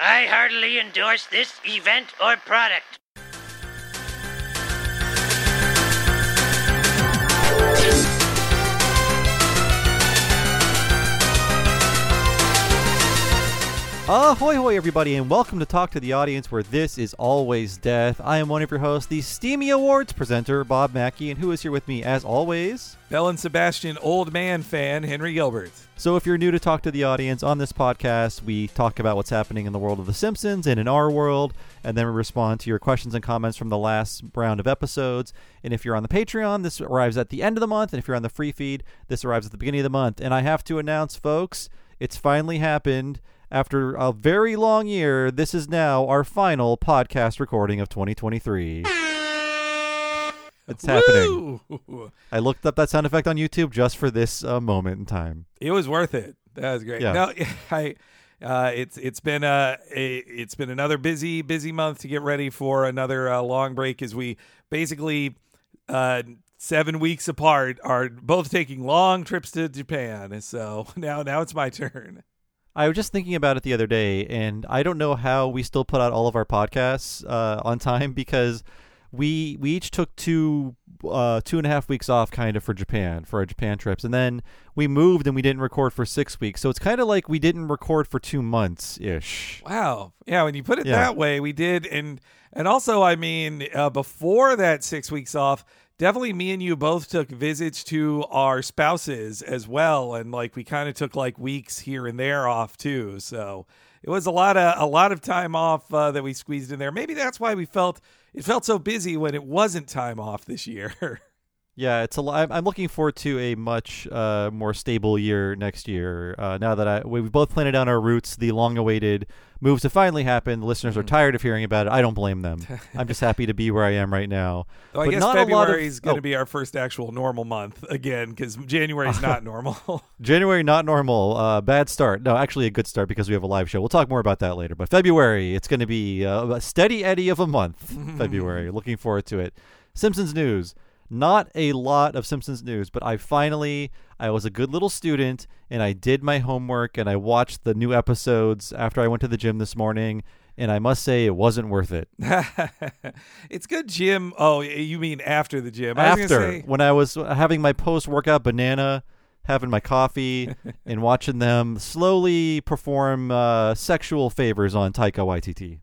I heartily endorse this event or product. Ahoy, hoy, everybody, and welcome to Talk to the Audience, where this is always death. I am one of your hosts, the Steamie Awards presenter, Bob Mackey, and who is here with me, as always? Belle and Sebastian old man fan, Henry Gilbert. So, if you're new to Talk to the Audience, on this podcast, we talk about what's happening in the world of The Simpsons and in our world, and then we respond to your questions and comments from the last round of episodes. And if you're on the Patreon, this arrives at the end of the month, and if you're on the free feed, this arrives at the beginning of the month. And I have to announce, folks, it's finally happened. After a very long year, this is now our final podcast recording of 2023. It's happening. Woo! I looked up that sound effect on YouTube just for this uh, moment in time. It was worth it. That was great. Yeah. No, I. Uh, it's it's been a, a it's been another busy busy month to get ready for another uh, long break as we basically uh, seven weeks apart are both taking long trips to Japan. So now now it's my turn. I was just thinking about it the other day, and I don't know how we still put out all of our podcasts uh, on time because we we each took two uh, two and a half weeks off, kind of for Japan for our Japan trips, and then we moved and we didn't record for six weeks. So it's kind of like we didn't record for two months ish. Wow. Yeah, when you put it Yeah. that way, we did and and also I mean, uh, before that 6 weeks off, definitely me and you both took visits to our spouses as well and like we kind of took like weeks here and there off too. So it was a lot of a lot of time off uh, that we squeezed in there. Maybe that's why we felt it felt so busy when it wasn't time off this year. Yeah, it's a. lo- I'm looking forward to a much uh, more stable year next year. Uh, now that I we've both planted down our roots, the long-awaited moves have finally happened. The listeners Mm-hmm. are tired of hearing about it. I don't blame them. I'm just happy to be where I am right now. So I But guess not lot February is going to oh. be our first actual normal month again because January is not normal. January not normal. Uh, bad start. No, actually a good start because we have a live show. We'll talk more about that later. But February, it's going to be uh, a steady eddy of a month. February. Looking forward to it. Simpsons news. Not a lot of Simpsons news, but I finally I was a good little student and I did my homework and I watched the new episodes after I went to the gym this morning and I must say it wasn't worth it. it's good gym. Oh, you mean after the gym? I after say, when I was having my post workout banana, having my coffee, and watching them slowly perform uh, sexual favors on Taika Waititi.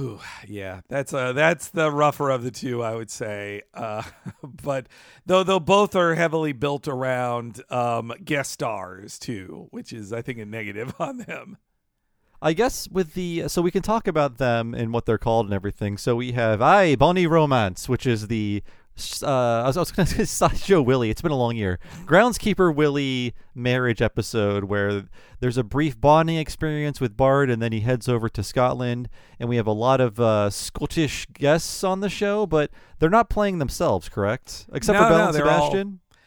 Whew, yeah, that's uh that's the rougher of the two, I would say. Uh, but though though both are heavily built around um, guest stars too, which is I think a negative on them. I guess with the so we can talk about them and what they're called and everything. So we have Ae Bonny Romance, which is the uh, I was, I was going to say Sideshow Willie. It's been a long year. Groundskeeper Willie marriage episode where there's a brief bonding experience with Bart, and then he heads over to Scotland, and we have a lot of uh, Scottish guests on the show, but they're not playing themselves, correct? Except No, for Belle no, and they're all-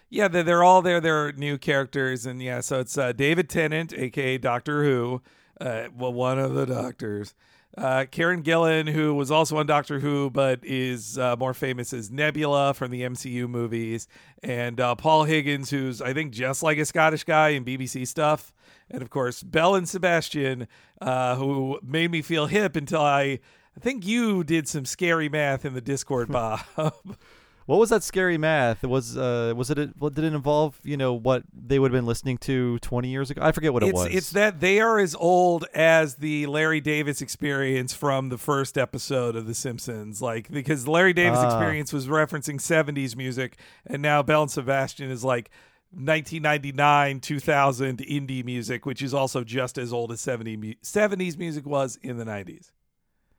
Yeah, they're, they're all there. They're new characters, and yeah, so it's uh, David Tennant, aka Doctor Who, uh, well, one of the doctors. Uh, Karen Gillan, who was also on Doctor Who, but is uh, more famous as Nebula from the MCU movies, and uh, Paul Higgins, who's I think just like a Scottish guy in BBC stuff, and of course Belle and Sebastian, uh, who made me feel hip until I. I think you did some scary math in the Discord, Bob. What was that scary math? Was uh was it what did it involve? You know what they would have been listening to twenty years ago? I forget what it it's, was. It's that they are as old as the Larry Davis experience from the first episode of The Simpsons. Like, because Larry Davis Ah. experience was referencing 70s music, and now Belle and Sebastian is like 1999, 2000 indie music, which is also just as old as 70 mu- 70s music was in the 90s.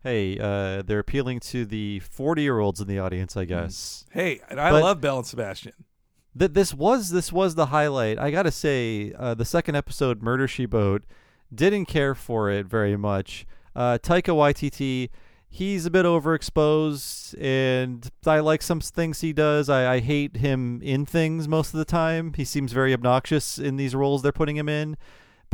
Hey, uh, they're appealing to the forty-year-olds in the audience, I guess. Hey, and I But- love Belle and Sebastian. Th- this was this was the highlight. I gotta say, uh, the second episode, Murder She Wrote, didn't care for it very much. Uh, Taika Waititi, he's a bit overexposed, and I like some things he does. I, I hate him in things most of the time. He seems very obnoxious in these roles they're putting him in.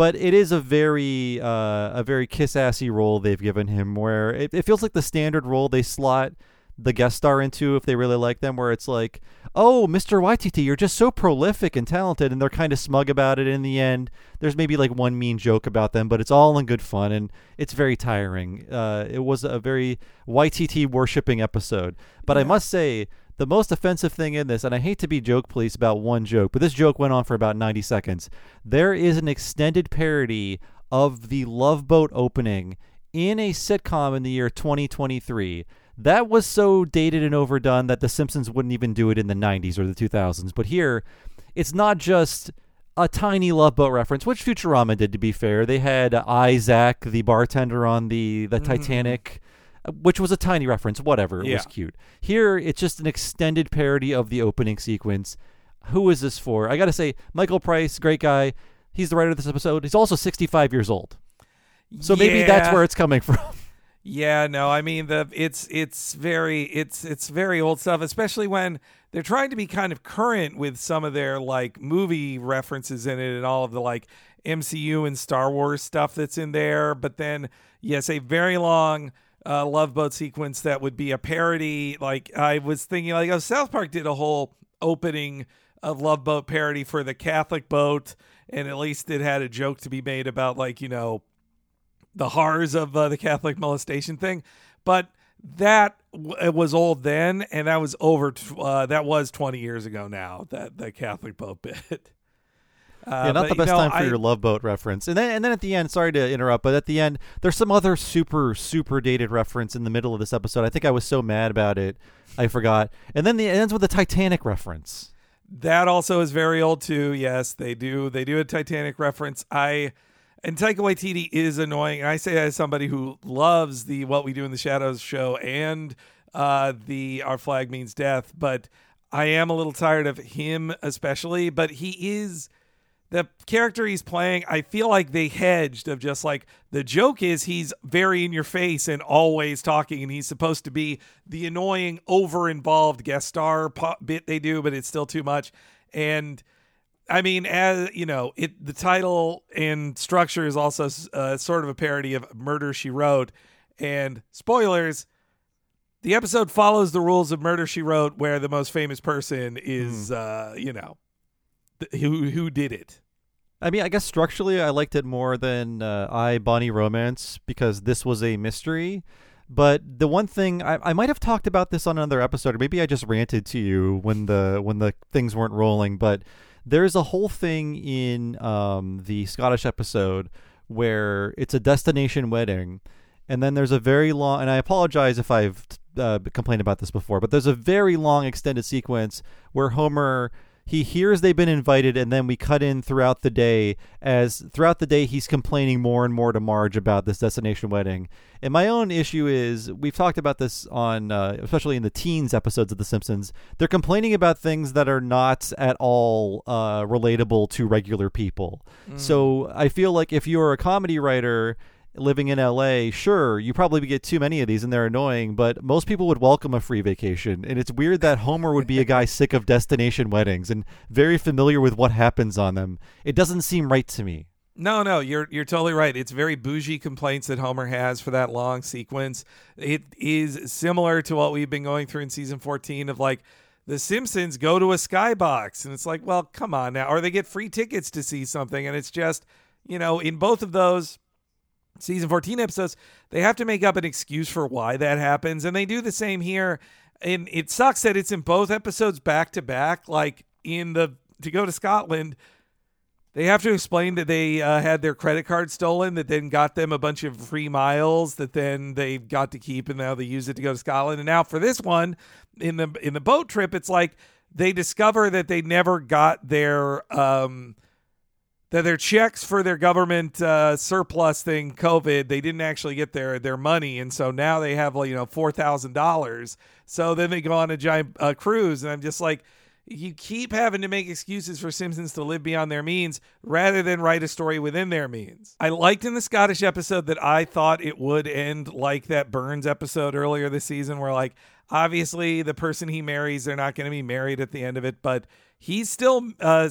But it is a very uh, a very kiss assy role they've given him, where it, it feels like the standard role they slot the guest star into if they really like them, where it's like, oh, Mr. YTT, you're just so prolific and talented, and they're kind of smug about it in the end. There's maybe like one mean joke about them, but it's all in good fun, and it's very tiring. Uh, it was a very YTT worshipping episode. But I must say, the most offensive thing in this, and I hate to be joke police about one joke, but this joke went on for about 90 seconds. There is an extended parody of the Love Boat opening in a sitcom in the year 2023 that was so dated and overdone that The Simpsons wouldn't even do it in the 90s or the 2000s. But here, it's not just a tiny Love Boat reference, which Futurama did, to be fair. They had Isaac, the bartender on the, the mm-hmm. Titanic, which was a tiny reference. Whatever. It yeah. was cute. Here, it's just an extended parody of the opening sequence. Who is this for? I got to say, Michael Price, great guy. He's the writer of this episode. He's also 65 years old. So maybe that's where it's coming from. Yeah, no, I mean the it's it's very it's it's very old stuff, especially when they're trying to be kind of current with some of their like movie references in it and all of the like MCU and Star Wars stuff that's in there. But then, yes, a very long uh, Love Boat sequence that would be a parody. Like I was thinking, like oh, South Park did a whole opening of Love Boat parody for the Catholic boat, and at least it had a joke to be made about like you know the horrors of uh, the Catholic molestation thing, but that w- was old then, and that was over. Uh, that was twenty years ago now. That the Catholic boat bit. Uh, yeah, not the best you know, time for I, your Love Boat reference. And then, and then at the end, sorry to interrupt, but at the end, there's some other super, super dated reference in the middle of this episode. I think I was so mad about it, I forgot. And then the, it ends with a Titanic reference. That also is very old too. Yes, they do. They do a Titanic reference. I and Taika Waititi is annoying. And I say that as somebody who loves the What We Do in the Shadows show and uh, the Our Flag Means Death, but I am a little tired of him, especially. But he is the character he's playing. I feel like they hedged of just like the joke is he's very in your face and always talking, and he's supposed to be the annoying, over involved guest star bit they do, but it's still too much. And I mean, as you know, it the title and structure is also uh, sort of a parody of Murder She Wrote, and spoilers. The episode follows the rules of Murder She Wrote, where the most famous person is, mm. uh, you know, th- who who did it. I mean, I guess structurally, I liked it more than uh, Ae Bonny Romance because this was a mystery. But the one thing I, I might have talked about this on another episode, or maybe I just ranted to you when the when the things weren't rolling. But there's a whole thing in um, the Scottish episode where it's a destination wedding, and then there's a very long. And I apologize if I've uh, complained about this before, but there's a very long extended sequence where Homer he hears they've been invited and then we cut in throughout the day as throughout the day he's complaining more and more to marge about this destination wedding. And my own issue is we've talked about this on uh, especially in the teens episodes of the simpsons. They're complaining about things that are not at all uh, relatable to regular people. Mm. so i feel like if you're a comedy writer living in LA, sure, you probably get too many of these and they're annoying, but most people would welcome a free vacation. And it's weird that Homer would be a guy sick of destination weddings and very familiar with what happens on them. It doesn't seem right to me. No, no, you're you're totally right. It's very bougie complaints that Homer has for that long sequence. It is similar to what we've been going through in season 14 of like the Simpsons go to a skybox and it's like, well, come on now, or they get free tickets to see something and it's just, you know, in both of those season 14 episodes, they have to make up an excuse for why that happens. And they do the same here. And it sucks that it's in both episodes back to back. Like in the to go to Scotland, they have to explain that they uh, had their credit card stolen, that then got them a bunch of free miles that then they got to keep, and now they use it to go to Scotland. And now for this one, in the in the boat trip, it's like they discover that they never got their um, that their checks for their government uh, surplus thing, COVID, they didn't actually get their their money, and so now they have like you know four thousand dollars. So then they go on a giant uh, cruise, and I'm just like, you keep having to make excuses for Simpsons to live beyond their means rather than write a story within their means. I liked in the Scottish episode that I thought it would end like that Burns episode earlier this season, where like obviously the person he marries, they're not going to be married at the end of it, but he's still uh,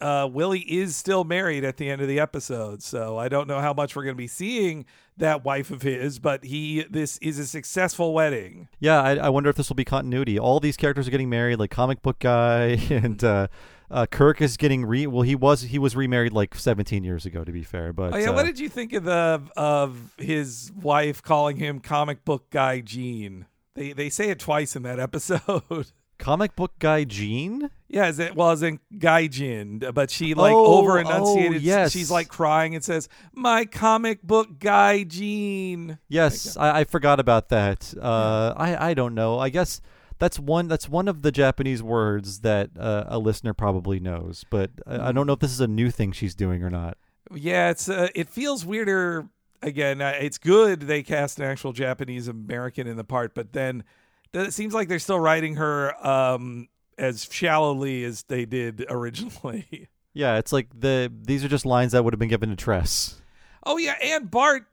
uh, Willie is still married at the end of the episode, so I don't know how much we're going to be seeing that wife of his, but he this is a successful wedding. Yeah, I, I wonder if this will be continuity. All these characters are getting married, like comic book guy and uh, uh, Kirk is getting re. Well, he was he was remarried like 17 years ago, to be fair. But Oh yeah, uh, what did you think of the of his wife calling him comic book guy Gene? They they say it twice in that episode. Comic book guy Gene? yeah, as it well as in Gaijin, but she like Oh, over enunciated. oh, yes. she's like crying and says, "My comic book guy Gene." Yes, I, I forgot about that. Uh, I I don't know. I guess that's one that's one of the Japanese words that uh, a listener probably knows, but I, I don't know if this is a new thing she's doing or not. Yeah, it's uh, it feels weirder. Again, uh, it's good they cast an actual Japanese American in the part, but then th- it seems like they're still writing her um, as shallowly as they did originally. Yeah, it's like the these are just lines that would have been given to Tress. oh yeah, and Bart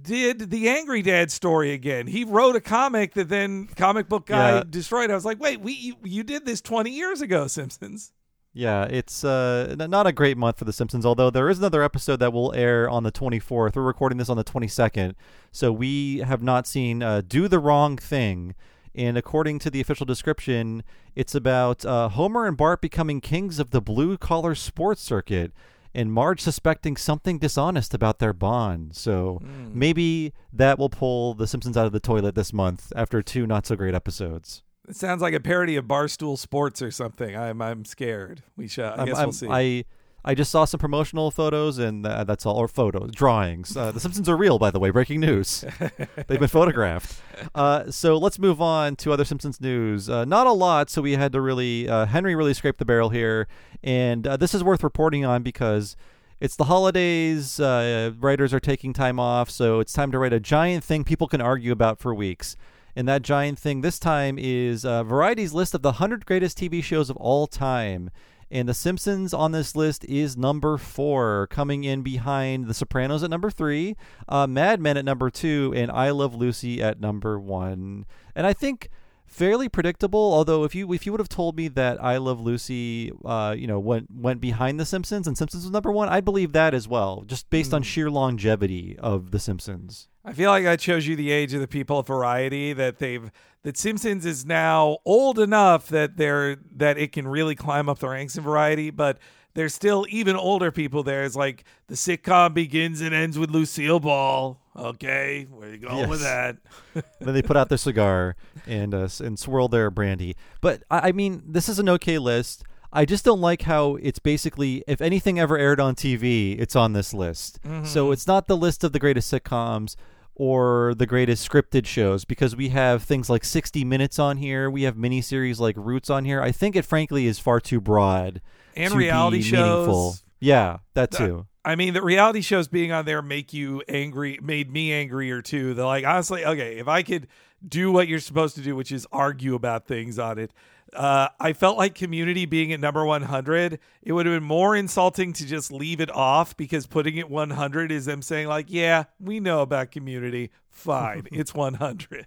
did the Angry Dad story again. He wrote a comic that then comic book guy Yeah. destroyed. I was like, wait, we you, you did this twenty years ago, Simpsons. Yeah, it's uh, not a great month for The Simpsons, although there is another episode that will air on the 24th. We're recording this on the 22nd, so we have not seen uh, Do the Wrong Thing. And according to the official description, it's about uh, Homer and Bart becoming kings of the blue collar sports circuit and Marge suspecting something dishonest about their bond. So maybe that will pull The Simpsons out of the toilet this month after two not so great episodes. It sounds like a parody of Barstool Sports or something. I'm I'm scared. We shall. I I'm- guess I'm- we'll see. I I just saw some promotional photos, and uh, that's all. Or photos, drawings. Uh, the Simpsons are real, by the way. Breaking news. They've been photographed. Uh, so let's move on to other Simpsons news. Uh, not a lot, so we had to really uh, Henry really scraped the barrel here, and uh, this is worth reporting on because. It's the holidays. Uh, writers are taking time off, so it's time to write a giant thing people can argue about for weeks. And that giant thing this time is uh, Variety's list of the 100 greatest TV shows of all time. And The Simpsons on this list is number four, coming in behind The Sopranos at number three, uh, Mad Men at number two, and I Love Lucy at number one. And I think fairly predictable. Although if you if you would have told me that I Love Lucy, uh, you know, went went behind The Simpsons and Simpsons was number one, I'd believe that as well, just based on sheer longevity of The Simpsons. I feel like that shows you the age of the people of Variety that they've that Simpsons is now old enough that they're that it can really climb up the ranks in Variety, but there's still even older people there. It's like the sitcom begins and ends with Lucille Ball. Okay, where you going with that? then they put out their cigar and uh, and swirl their brandy. But I, I mean, this is an okay list. I just don't like how it's basically if anything ever aired on TV, it's on this list. So it's not the list of the greatest sitcoms or the greatest scripted shows because we have things like 60 Minutes on here. We have miniseries like Roots on here. I think it frankly is far too broad And to reality be meaningful. shows. Yeah, that too. I mean, the reality shows being on there make you angry, made me angrier too. They're like, honestly, okay, if I could do what you're supposed to do, which is argue about things on it, uh, I felt like Community being at number 100, it would have been more insulting to just leave it off because putting it 100 is them saying, like, yeah, we know about Community. Fine, it's 100.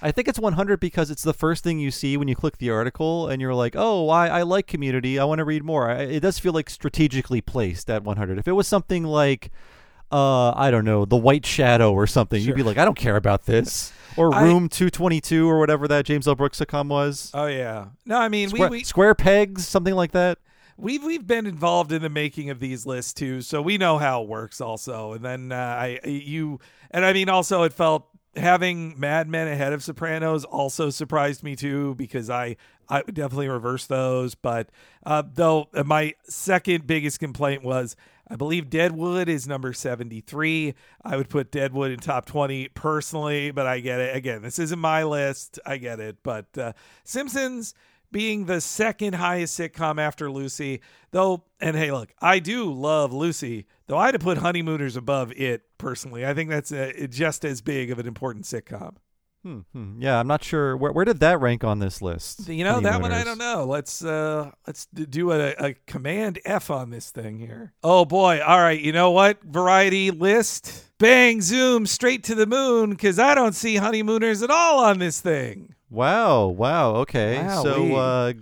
I think it's 100 because it's the first thing you see when you click the article, and you're like, "Oh, I, I like Community. I want to read more." I, it does feel like strategically placed at 100. If it was something like, uh, I don't know, The White Shadow or something, you'd be like, "I don't care about this," or I- Room 222 or whatever that James L. Brooks sitcom was. Oh, yeah. No, I mean, Square, we, we, Square Pegs, something like that. we've we've been involved in the making of these lists too, so we know how it works. Also, and then uh, I you and I mean also it felt having Mad Men ahead of Sopranos also surprised me too because I I would definitely reverse those. But uh, though uh, my second biggest complaint was. I believe Deadwood is number 73. I would put Deadwood in top 20 personally, but I get it. Again, this isn't my list. I get it. But uh, Simpsons, being the second highest sitcom after Lucy, though, and hey, look, I do love Lucy, though I'd have put Honeymooners above it personally. I think that's a, just as big of an important sitcom. Hmm, hmm. Yeah, I'm not sure where where did that rank on this list. You know that one I don't know. Let's uh let's do a, a command F on this thing here. Oh boy! All right, you know what? Variety list. Bang! Zoom straight to the moon because I don't see honeymooners at all on this thing. Wow, wow, okay. Wowee. So uh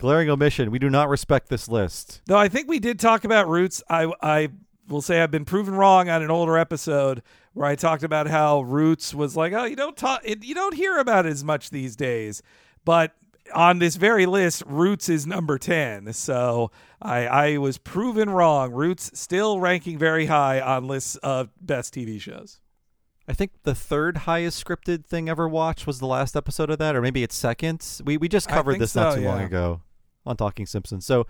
Glaring omission. We do not respect this list. Though I think we did talk about Roots. I I will say I've been proven wrong on an older episode where I talked about how Roots was like, oh, you don't talk, you don't hear about it as much these days. But on this very list, Roots is number ten. So I I was proven wrong. Roots still ranking very high on lists of best TV shows. I think the third highest scripted thing ever watched was the last episode of that, or maybe it's second. We we just covered this not so, too long ago on Talking Simpsons. So,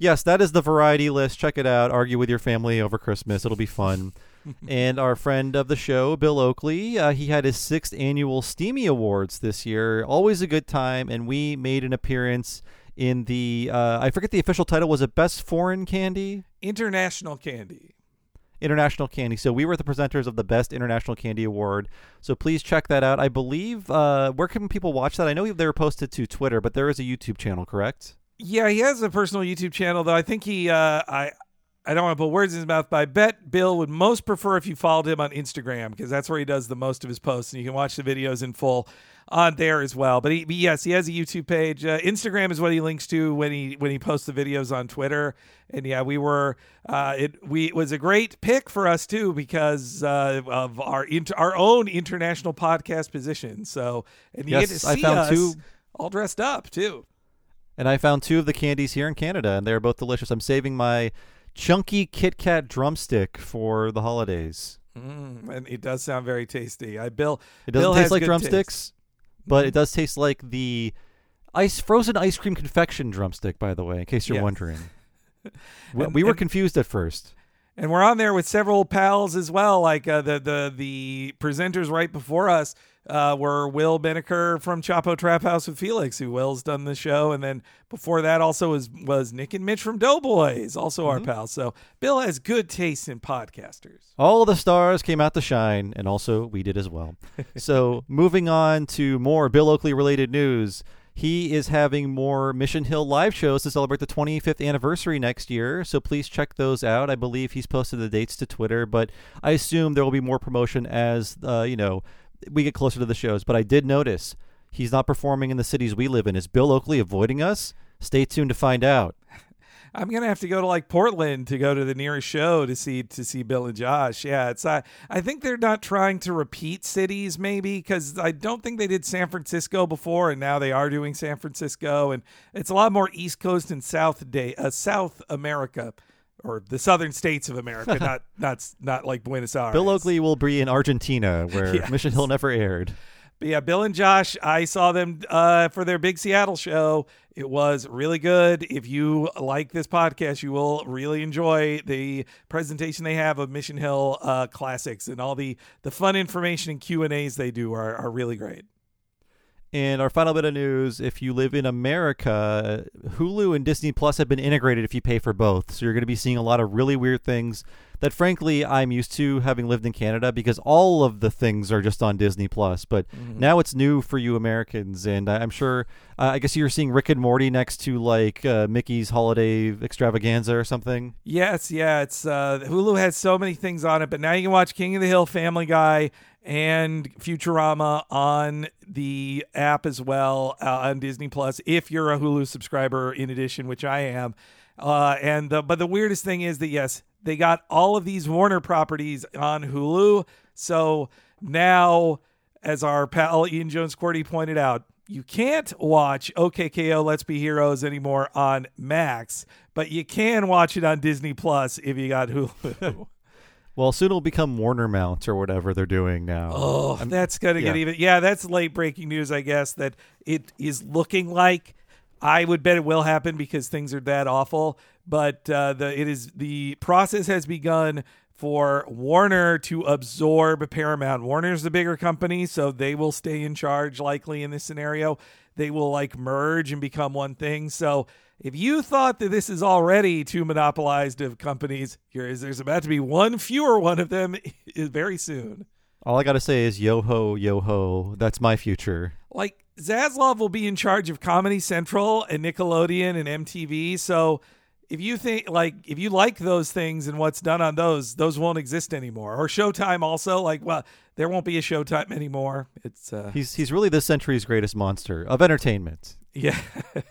yes, that is the variety list. Check it out. Argue with your family over Christmas. It'll be fun. and our friend of the show, Bill Oakley, uh, he had his sixth annual Steamie Awards this year. Always a good time, and we made an appearance in the uh, I forget the official title. Was it Best Foreign Candy? International Candy. International Candy. So we were the presenters of the Best International Candy Award. So please check that out. I believe uh, where can people watch that? I know they were posted to Twitter, but there is a YouTube channel, correct? Yeah, he has a personal YouTube channel though. I think he uh I I don't want to put words in his mouth, but I bet Bill would most prefer if you followed him on Instagram because that's where he does the most of his posts, and you can watch the videos in full on there as well. But, he, but yes, he has a YouTube page. Uh, Instagram is what he links to when he when he posts the videos on Twitter. And yeah, we were uh, it we it was a great pick for us too because uh, of our inter, our own international podcast position. So and you get Yes, to I see us two- all dressed up too. And I found two of the candies here in Canada, and they're both delicious. I'm saving my chunky Kit Kat drumstick for the holidays. Mm, and it does sound very tasty. I Bill. It doesn't Bill taste like drumsticks, but it does taste like the ice frozen ice cream confection drumstick. By the way, in case you're Yes. wondering, we, And- we were and- confused at first. And we're on there with several pals as well. Like uh, the the the presenters right before us uh, were Will Menaker from Chapo Trap House with Felix, who Will's done the show, and then before that also was was Nick and Mitch from Doughboys, also our pals. So Bill has good taste in podcasters. All the stars came out to shine, and also we did as well. so, moving on to more Bill Oakley related news. He is having more Mission Hill live shows to celebrate the 25th anniversary next year. So please check those out. I believe he's posted the dates to Twitter, but I assume there will be more promotion as uh, you know we get closer to the shows. But I did notice he's not performing in the cities we live in. Is Bill Oakley avoiding us? Stay tuned to find out. I'm gonna have to go to like Portland to go to the nearest show to see to see Bill and Josh. Yeah, it's I I think they're not trying to repeat cities maybe because I don't think they did San Francisco before and now they are doing San Francisco and it's a lot more East Coast and South day uh, South America or the southern states of America, not not not like Buenos Aires. Bill Oakley will be in Argentina, where Yes. Mission Hill never aired. But yeah, Bill and Josh, I saw them uh, for their big Seattle show. It was really good. If you like this podcast, you will really enjoy the presentation they have of Mission Hill uh, classics and all the the fun information and Q and A's they do are, are really great. And our final bit of news if you live in America, Hulu and Disney Plus have been integrated if you pay for both. So you're going to be seeing a lot of really weird things that, frankly, I'm used to having lived in Canada because all of the things are just on Disney Plus. But now it's new for you Americans. And I'm sure, uh, I guess you're seeing Rick and Morty next to like uh, Mickey's Holiday Extravaganza or something. Yes, yeah, it's uh, Hulu has so many things on it, but now you can watch King of the Hill, Family Guy, and Futurama on the app as well uh, on Disney Plus if you're a Hulu subscriber. In addition, which I am, uh, and the, but the weirdest thing is that yes, they got all of these Warner properties on Hulu, so now as our pal Ian Jones-Quartey pointed out. You can't watch OK K.O.! Let's Be Heroes anymore on Max, but you can watch it on Disney Plus if you got Hulu. Well, soon it'll become Warner Mount or whatever they're doing now. oh, that's gonna get even. Yeah, that's late breaking news. I guess that it is looking like. I would bet it will happen because things are that awful. But uh, the it is the process has begun for Warner to absorb Paramount. Warner's the bigger company, so they will stay in charge likely in this scenario. They will like merge and become one thing. So if you thought that this is already too monopolized of companies, here is there's about to be one fewer one of them very soon. All I got to say is yo ho, yo ho. That's my future. like Zaslav will be in charge of Comedy Central and Nickelodeon and MTV. So if you think like if you like those things and what's done on those, those won't exist anymore. Or Showtime also like well there won't be a Showtime anymore. It's uh, He's he's really this century's greatest monster of entertainment. yeah.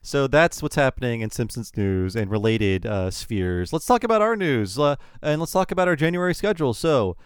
So that's what's happening in Simpsons news and related uh, spheres. Let's talk about our news uh, and let's talk about our January schedule. So,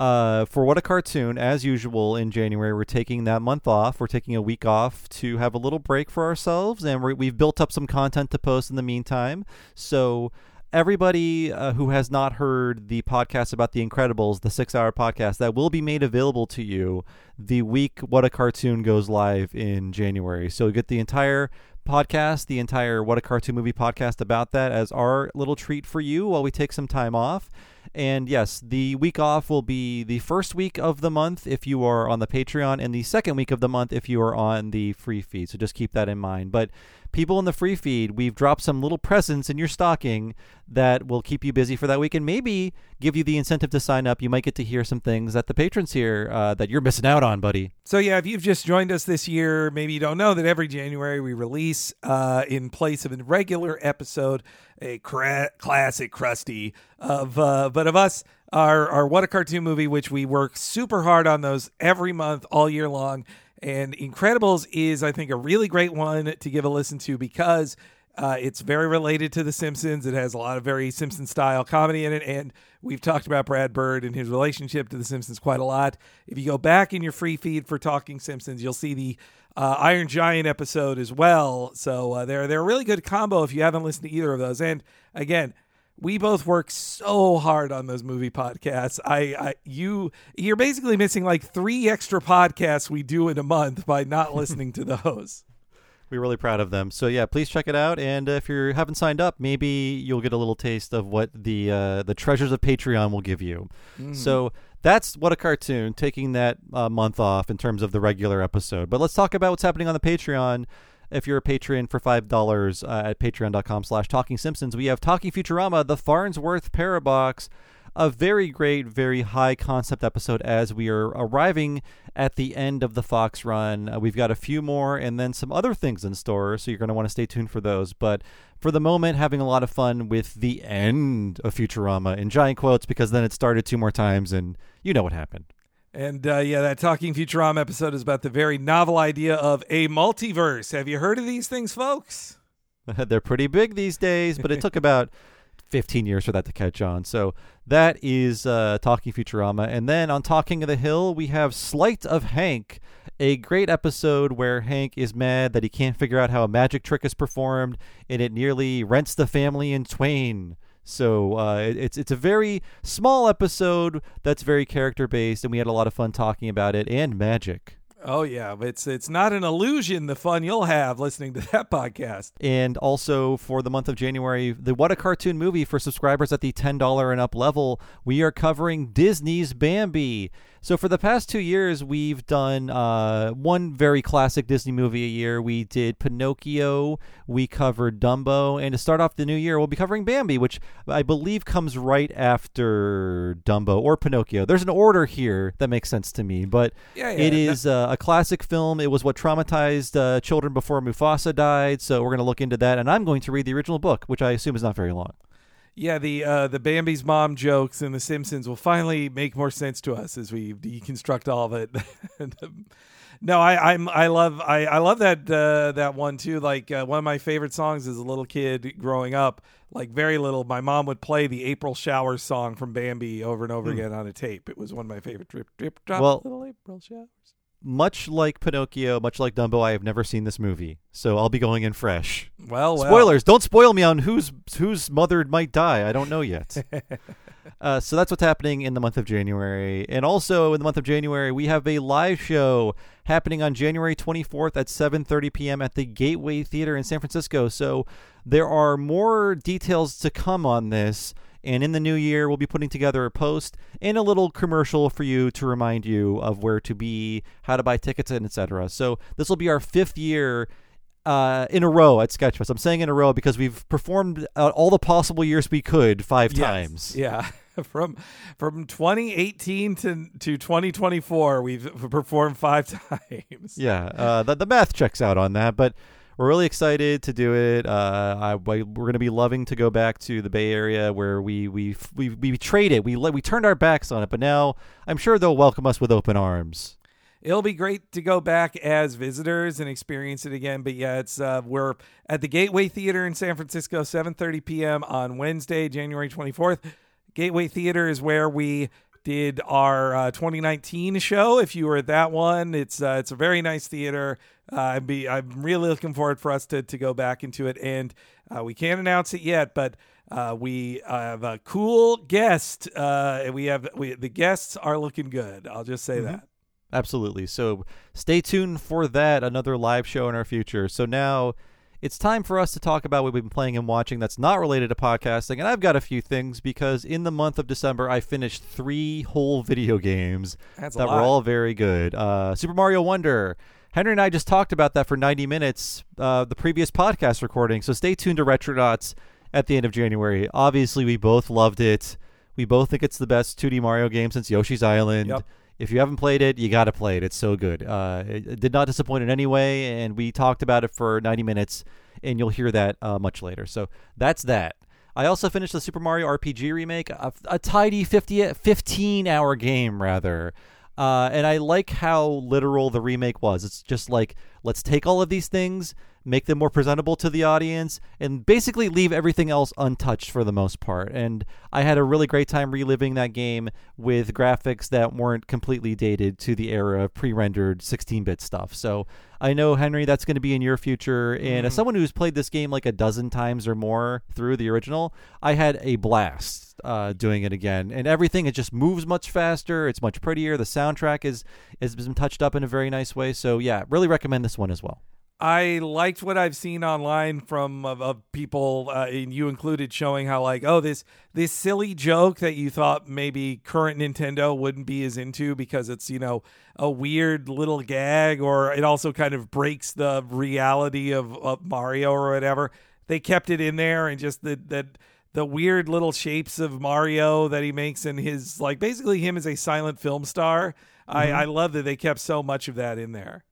uh, for what a cartoon, as usual in January, we're taking that month off. We're taking a week off to have a little break for ourselves, and we we've built up some content to post in the meantime. So. Everybody uh, who has not heard the podcast about The Incredibles, the six hour podcast, that will be made available to you the week What a Cartoon goes live in January. So you get the entire podcast, the entire What a Cartoon Movie podcast about that as our little treat for you while we take some time off. And yes, the week off will be the first week of the month if you are on the Patreon, and the second week of the month if you are on the free feed. So just keep that in mind. But people in the free feed, we've dropped some little presents in your stocking that will keep you busy for that week and maybe give you the incentive to sign up. You might get to hear some things that the patrons hear uh, that you're missing out on, buddy. So yeah, if you've just joined us this year, maybe you don't know that every January we release, uh, in place of a regular episode, a cra- classic crusty of, uh, but of us, our our what a cartoon movie, which we work super hard on those every month, all year long. And Incredibles is, I think, a really great one to give a listen to because uh, it's very related to The Simpsons. It has a lot of very Simpson style comedy in it. And we've talked about Brad Bird and his relationship to The Simpsons quite a lot. If you go back in your free feed for Talking Simpsons, you'll see the uh, Iron Giant episode as well. So uh, they're, they're a really good combo if you haven't listened to either of those. And again, we both work so hard on those movie podcasts. I, I you you're basically missing like three extra podcasts we do in a month by not listening to those. We're really proud of them. So yeah, please check it out. And uh, if you haven't signed up, maybe you'll get a little taste of what the uh, the treasures of Patreon will give you. So that's what a cartoon taking that uh, month off in terms of the regular episode. But let's talk about what's happening on the Patreon. If you're a patron for five dollars uh, at patreon.com slash talking simpsons, we have Talking Futurama, the Farnsworth Parabox, a very great, very high concept episode as we are arriving at the end of the Fox run. Uh, we've got a few more and then some other things in store, so you're going to want to stay tuned for those. But for the moment, having a lot of fun with the end of Futurama in giant quotes because then it started two more times and you know what happened. And uh, yeah, that Talking Futurama episode is about the very novel idea of a multiverse. Have you heard of these things, folks? They're pretty big these days, but it took about 15 years for that to catch on. So that is uh, Talking Futurama. And then on Talking of the Hill, we have Sleight of Hank, a great episode where Hank is mad that he can't figure out how a magic trick is performed, and it nearly rents the family in twain. So uh, it's it's a very small episode that's very character based, and we had a lot of fun talking about it and magic. Oh yeah, it's it's not an illusion the fun you'll have listening to that podcast. And also for the month of January, the What a Cartoon movie for subscribers at the $10 and up level, we are covering Disney's Bambi. So for the past two years, we've done uh, one very classic Disney movie a year. We did Pinocchio, we covered Dumbo, and to start off the new year, we'll be covering Bambi, which I believe comes right after Dumbo or Pinocchio. There's an order here that makes sense to me, but Yeah, it yeah. is uh, a classic film. It was what traumatized uh, children before Mufasa died, so we're going to look into that. And I'm going to read the original book, which I assume is not very long. Yeah, the uh, the Bambi's mom jokes in The Simpsons will finally make more sense to us as we deconstruct all of it. no, I I'm I love I, I love that uh, that one too. Like uh, one of my favorite songs as a little kid growing up, like very little. My mom would play the April Showers song from Bambi over and over again on a tape. It was one of my favorite drip drip drop Well- little April showers. Much like Pinocchio, much like Dumbo, I have never seen this movie, so I'll be going in fresh. Well, well. Spoilers! Don't spoil me on whose whose mother might die. I don't know yet. uh, so that's what's happening in the month of January, and also in the month of January, we have a live show happening on January 24th at 7:30 p.m. at the Gateway Theater in San Francisco. So there are more details to come on this. And in the new year, we'll be putting together a post and a little commercial for you to remind you of where to be, how to buy tickets, and etc. So this will be our fifth year uh, in a row at Sketchfest. I'm saying in a row because we've performed uh, all the possible years we could five Yes. times. Yeah. From from 2018 to to 2024, we've performed five times. Yeah, uh, the, the math checks out on that, but we're really excited to do it. Uh, I, we're going to be loving to go back to the Bay Area where we we we we traded. We we turned our backs on it, but now I'm sure they'll welcome us with open arms. It'll be great to go back as visitors and experience it again. But yeah, it's uh, we're at the Gateway Theater in San Francisco, 7:30 p.m. on Wednesday, January 24th. Gateway Theater is where we did our uh, 2019 show. If you were at that one, it's uh, it's a very nice theater. Uh, I'd be I'm really looking forward for us to to go back into it, and uh, we can't announce it yet, but. Uh, we have a cool guest. Uh, we have we, the guests are looking good. I'll just say mm-hmm. that. Absolutely. So stay tuned for that. Another live show in our future. So now it's time for us to talk about what we've been playing and watching that's not related to podcasting. And I've got a few things because in the month of December, I finished three whole video games that's that were all very good. Uh, Super Mario Wonder. Henry and I just talked about that for 90 minutes, uh, the previous podcast recording. So stay tuned to Retronauts at the end of January. Obviously, we both loved it. We both think it's the best 2D Mario game since Yoshi's Island. Yep. If you haven't played it, you got to play it. It's so good. Uh, it, did not disappoint in any way, and we talked about it for 90 minutes, and you'll hear that uh, much later. So that's that. I also finished the Super Mario RPG remake, a, a tidy 50, 15 hour game, rather. Uh, and I like how literal the remake was. It's just like, let's take all of these things, make them more presentable to the audience, and basically leave everything else untouched for the most part. And I had a really great time reliving that game with graphics that weren't completely dated to the era of pre rendered 16 bit stuff. So I know, Henry, that's going to be in your future. And mm. as someone who's played this game like a dozen times or more through the original, I had a blast uh, doing it again. And everything, it just moves much faster. It's much prettier. The soundtrack is has been touched up in a very nice way. So, yeah, really recommend this one as well. I liked what I've seen online from of, of people, uh, and you included, showing how like, oh, this this silly joke that you thought maybe current Nintendo wouldn't be as into because it's you know a weird little gag, or it also kind of breaks the reality of, of Mario or whatever. They kept it in there, and just the that the weird little shapes of Mario that he makes, and his like basically him as a silent film star. Mm-hmm. I I love that they kept so much of that in there.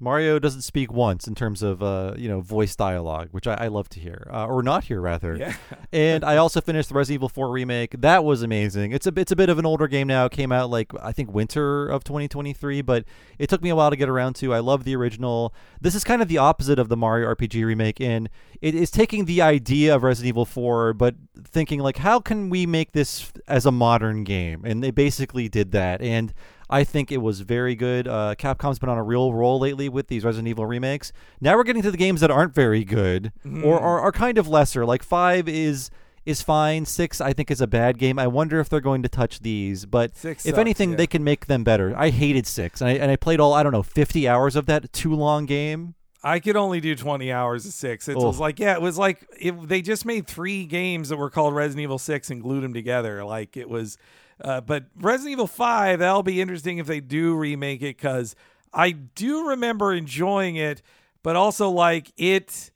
Mario doesn't speak once in terms of uh, you know voice dialogue, which I, I love to hear, uh, or not hear rather. Yeah. and I also finished the Resident Evil 4 remake. That was amazing. It's a it's a bit of an older game now. It came out like I think winter of 2023, but it took me a while to get around to. I love the original. This is kind of the opposite of the Mario RPG remake, and it is taking the idea of Resident Evil 4, but thinking like, how can we make this as a modern game? And they basically did that, and I think it was very good. Uh, Capcom's been on a real roll lately with these Resident Evil remakes. Now we're getting to the games that aren't very good mm. or are, are kind of lesser. Like five is is fine. Six, I think, is a bad game. I wonder if they're going to touch these. But six if sucks, anything, yeah. they can make them better. I hated six, and I, and I played all I don't know fifty hours of that too long game. I could only do 20 hours of six. It was like, yeah, it was like they just made three games that were called Resident Evil 6 and glued them together. Like it was, uh, but Resident Evil 5, that'll be interesting if they do remake it because I do remember enjoying it, but also like it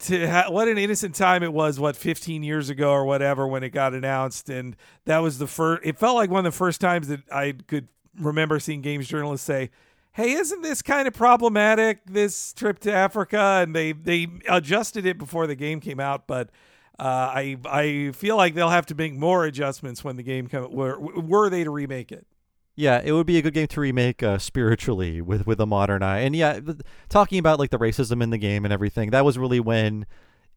to ha- what an innocent time it was what 15 years ago or whatever when it got announced and that was the first it felt like one of the first times that I could remember seeing games journalists say hey isn't this kind of problematic this trip to Africa? And they they adjusted it before the game came out but uh, I I feel like they'll have to make more adjustments when the game come were were they to remake it. Yeah, it would be a good game to remake uh, spiritually with with a modern eye. And yeah, talking about like the racism in the game and everything, that was really when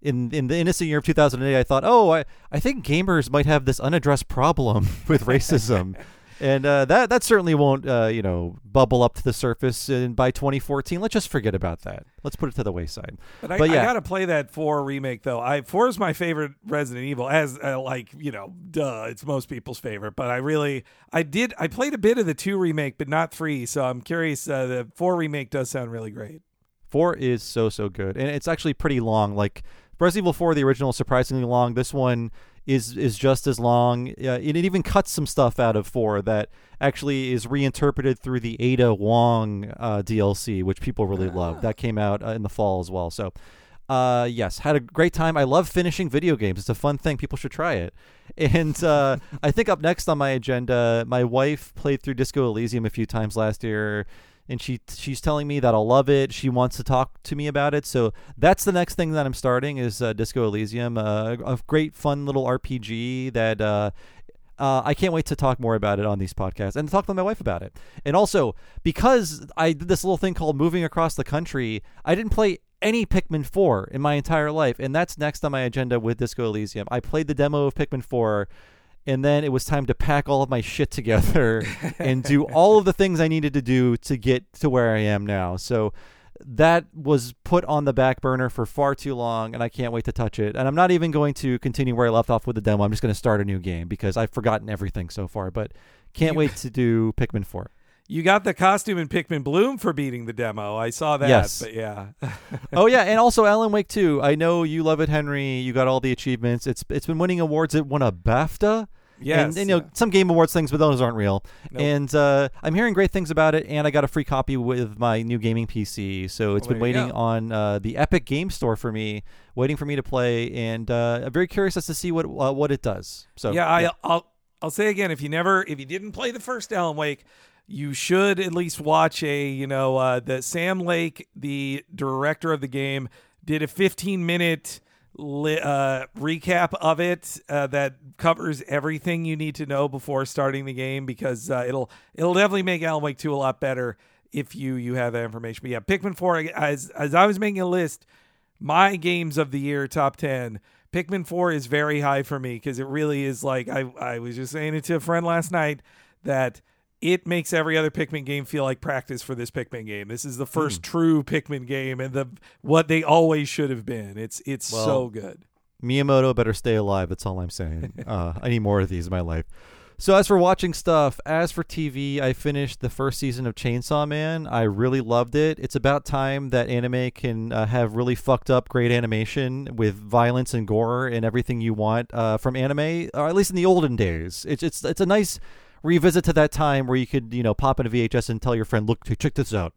in in the innocent year of 2008 I thought, "Oh, I I think gamers might have this unaddressed problem with racism." and uh, that that certainly won't uh, you know bubble up to the surface. And by 2014, let's just forget about that. Let's put it to the wayside. But, I, but yeah. I gotta play that four remake though. I four is my favorite Resident Evil, as uh, like you know, duh, it's most people's favorite. But I really, I did, I played a bit of the two remake, but not three. So I'm curious. Uh, the four remake does sound really great. Four is so so good, and it's actually pretty long. Like Resident Evil 4, the original, surprisingly long. This one is is just as long. Uh, it even cuts some stuff out of four that actually is reinterpreted through the Ada Wong uh, DLC, which people really ah. love. That came out uh, in the fall as well. So. Uh, yes, had a great time. I love finishing video games. It's a fun thing. People should try it. And uh, I think up next on my agenda, my wife played through Disco Elysium a few times last year and she she's telling me that I'll love it. She wants to talk to me about it. So that's the next thing that I'm starting is uh, Disco Elysium, uh, a great fun little RPG that uh, uh, I can't wait to talk more about it on these podcasts and talk to my wife about it. And also, because I did this little thing called moving across the country, I didn't play any Pikmin 4 in my entire life. And that's next on my agenda with Disco Elysium. I played the demo of Pikmin 4, and then it was time to pack all of my shit together and do all of the things I needed to do to get to where I am now. So that was put on the back burner for far too long, and I can't wait to touch it. And I'm not even going to continue where I left off with the demo. I'm just going to start a new game because I've forgotten everything so far. But can't You- wait to do Pikmin 4. You got the costume in Pikmin Bloom for beating the demo. I saw that. Yes. But yeah. oh yeah, and also Alan Wake 2. I know you love it, Henry. You got all the achievements. It's it's been winning awards. It won a BAFTA. yes. and, and, you know some game awards things, but those aren't real. Nope. And uh, I'm hearing great things about it, and I got a free copy with my new gaming PC. So it's Well, been waiting on uh, the Epic Game Store for me, waiting for me to play, and uh, I'm very curious as to see what uh, what it does. So yeah, I, I'll I'll say again, if you never, if you didn't play the first Alan Wake, you should at least watch a, you know, uh, the Sam Lake, the director of the game, did a 15 minute li- uh, recap of it uh, that covers everything you need to know before starting the game because uh, it'll it'll definitely make Alan Wake 2 a lot better if you you have that information. But yeah, Pikmin 4 as as I was making a list, my games of the year top 10 pikmin 4 is very high for me because it really is like I, I was just saying it to a friend last night that it makes every other pikmin game feel like practice for this pikmin game this is the first true pikmin game and the what they always should have been it's it's Well, so good Miyamoto better stay alive. That's all I'm saying. uh, I need more of these in my life. So as for watching stuff, as for TV, I finished the first season of Chainsaw Man. I really loved it. It's about time that anime can uh, have really fucked up great animation with violence and gore and everything you want uh, from anime, or at least in the olden days. It's it's it's a nice revisit to that time where you could you know pop in a VHS and tell your friend, look, check this out.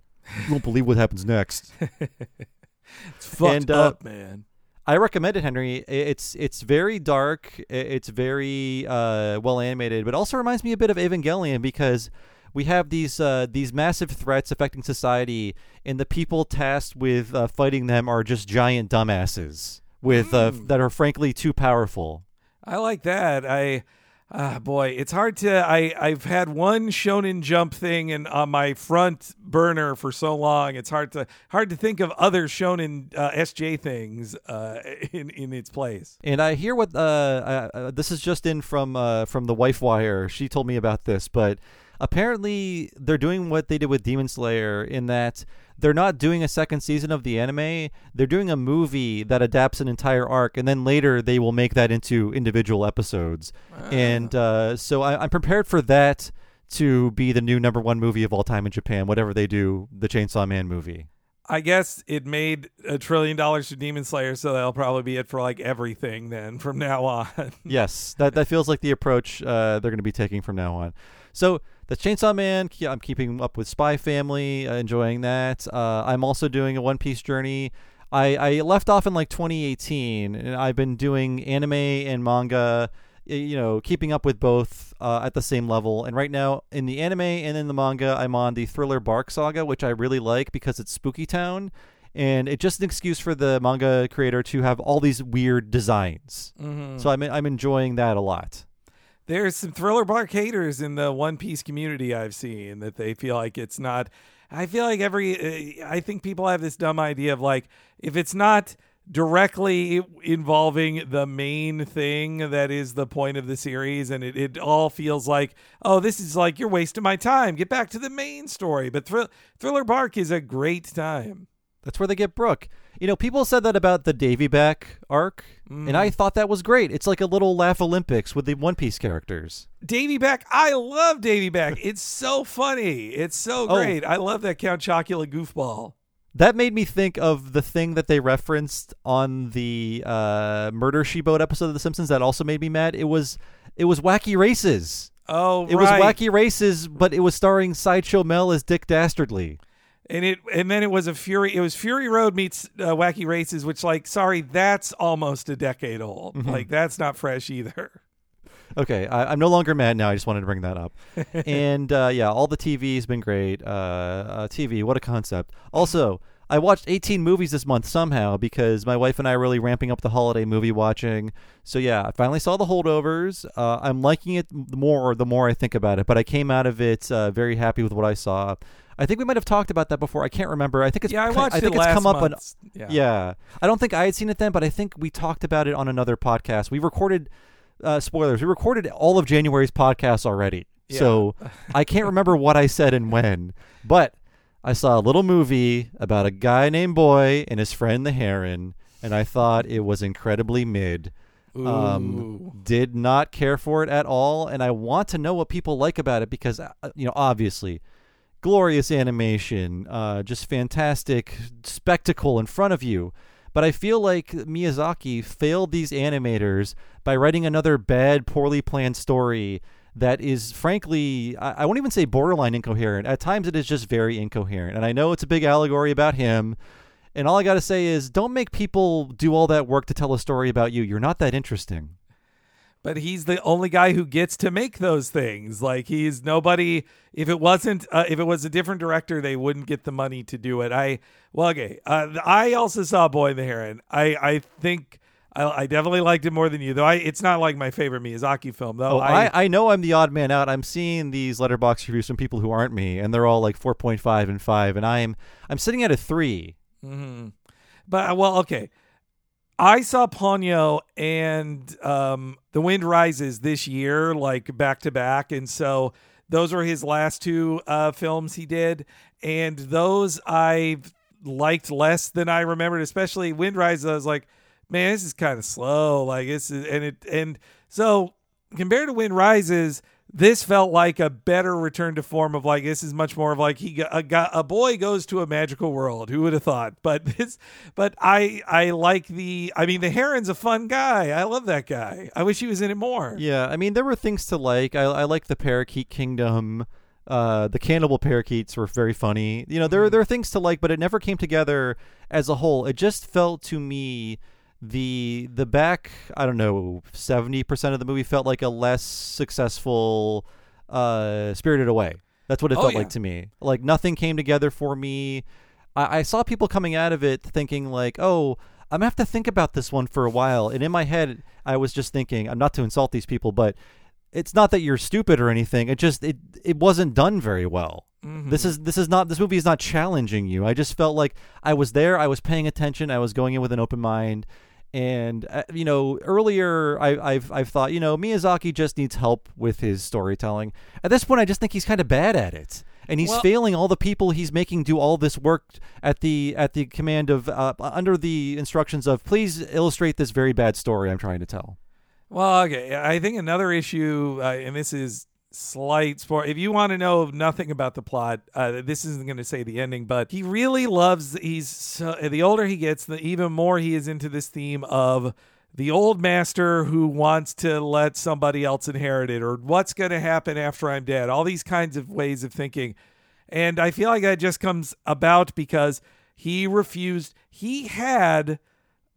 You won't believe what happens next. it's fucked And, uh, up man I recommend it, Henry. It's it's very dark. It's very uh, well animated, but also reminds me a bit of Evangelion because we have these uh, these massive threats affecting society, and the people tasked with uh, fighting them are just giant dumbasses with uh, Mm. that are frankly too powerful. I like that. I, ah, boy, it's hard to. I I've had one Shonen Jump thing and on my front burner for so long. It's hard to hard to think of other Shonen uh, SJ things uh, in in its place. And I hear what uh, uh, this is just in from uh, from the Wife Wire. She told me about this, but apparently they're doing what they did with Demon Slayer in that they're not doing a second season of the anime. They're doing a movie that adapts an entire arc, and then later they will make that into individual episodes. And uh, so I, I'm prepared for that to be the new number one movie of all time in Japan. Whatever they do, the Chainsaw Man movie. I guess it made a trillion dollars to Demon Slayer, so that'll probably be it for like everything then from now on. yes, that that feels like the approach uh, they're going to be taking from now on. So the Chainsaw Man, I'm keeping up with Spy Family, uh, enjoying that. Uh, I'm also doing a One Piece journey. I, I left off in like 2018, and I've been doing anime and manga. You know, keeping up with both uh, at the same level. And right now, in the anime and in the manga, I'm on the Thriller Bark saga, which I really like because it's Spooky Town, and it's just an excuse for the manga creator to have all these weird designs. Mhm. So I'm I'm enjoying that a lot. There's some thriller bark haters in the One Piece community I've seen that they feel like it's not. I feel like every. Uh, I think people have this dumb idea of like if it's not directly involving the main thing that is the point of the series and it, it all feels like oh this is like you're wasting my time get back to the main story but Thrill thriller bark is a great time That's where they get Brook. You know, people said that about the Davy back arc, and Mm. I thought that was great. It's like a little laugh Olympics with the One Piece characters. Davy Back, I love Davy Back. It's so funny. It's so Oh. great. I love that Count Chocula goofball. That made me think of the thing that they referenced on the uh, Murder She Boat episode of The Simpsons that also made me mad. It was it was Wacky Races. Oh, It right. was Wacky Races, but it was starring Sideshow Mel as Dick Dastardly. And it and then it was a Fury. It was Fury Road meets uh, Wacky Races, which like sorry, that's almost a decade old. Mm-hmm. Like that's not fresh either. Okay, I, I'm no longer mad now. I just wanted to bring that up. and uh, yeah, all the TV's been great. Uh, uh, TV, what a concept. Also, I watched 18 movies this month somehow because my wife and I are really ramping up the holiday movie watching. So yeah, I finally saw the holdovers. Uh, I'm liking it more the more I think about it, but I came out of it uh, very happy with what I saw. I think we might have talked about that before. I can't remember. I think it's Yeah, I watched I think it it's come up on. Yeah. yeah. I don't think I had seen it then, but I think we talked about it on another podcast. We recorded uh, spoilers. We recorded all of January's podcast already. Yeah. So I can't remember what I said and when. But I saw a little movie about a guy named Boy and his friend the Heron, and I thought it was incredibly mid. Um, did not care for it at all, and I want to know what people like about it because, uh, you know, obviously, glorious animation, uh, just fantastic spectacle in front of you. But I feel like Miyazaki failed these animators by writing another bad, poorly planned story that is, frankly, I, I won't even say borderline incoherent. At times, it is just very incoherent. And I know it's a big allegory about him. And all I got to say is don't make people do all that work to tell a story about you. You're not that interesting. but he's the only guy who gets to make those things. Like he's nobody. If it wasn't, uh, if it was a different director, they wouldn't get the money to do it. I well, okay. Uh, I also saw Boy and the Heron. I I think I, I definitely liked it more than you, though. I it's not like my favorite Miyazaki film, though. Oh, I, I know I'm the odd man out. I'm seeing these Letterboxd reviews from people who aren't me, and they're all like 4.5 and 5, and I'm I'm sitting at a 3. Mhm. But uh, well, okay. I saw Ponyo and um, The Wind Rises this year, like back to back, and so those were his last two uh, films he did, and those I liked less than I remembered. Especially Wind Rises, I was like, man, this is kind of slow. Like this is, and it and so compared to Wind Rises, this felt like a better return to form of like this is much more of like he a a boy goes to a magical world. Who would have thought? But this, but I I like the. I mean, the Heron's a fun guy. I love that guy. I wish he was in it more. Yeah, I mean, there were things to like. I, I like the Parakeet Kingdom. Uh, the cannibal parakeets were very funny. You know, there there are things to like, but it never came together as a whole. It just felt to me the the back I don't know seventy percent of the movie felt like a less successful uh, Spirited Away. That's what it Oh, felt yeah. like to me. Like nothing came together for me. I, I saw people coming out of it thinking like, oh. I'm gonna have to think about this one for a while, and in my head, I was just thinking, I'm not to insult these people, but it's not that you're stupid or anything. It just it it wasn't done very well. This is this is not this movie is not challenging you. I just felt like I was there. I was paying attention. I was going in with an open mind. And uh, you know, earlier I, I've I've thought you know Miyazaki just needs help with his storytelling. At this point, I just think he's kind of bad at it, and he's Well- failing all the people he's making do all this work at the at the command of uh, under the instructions of please illustrate this very bad story I'm trying to tell. Well, okay. I think another issue, uh, and this is slight sport. If you want to know nothing about the plot, uh, this isn't going to say the ending, but he really loves. He's so, the older he gets, the even more he is into this theme of the old master who wants to let somebody else inherit it, or what's going to happen after I'm dead. All these kinds of ways of thinking, and I feel like that just comes about because he refused. He had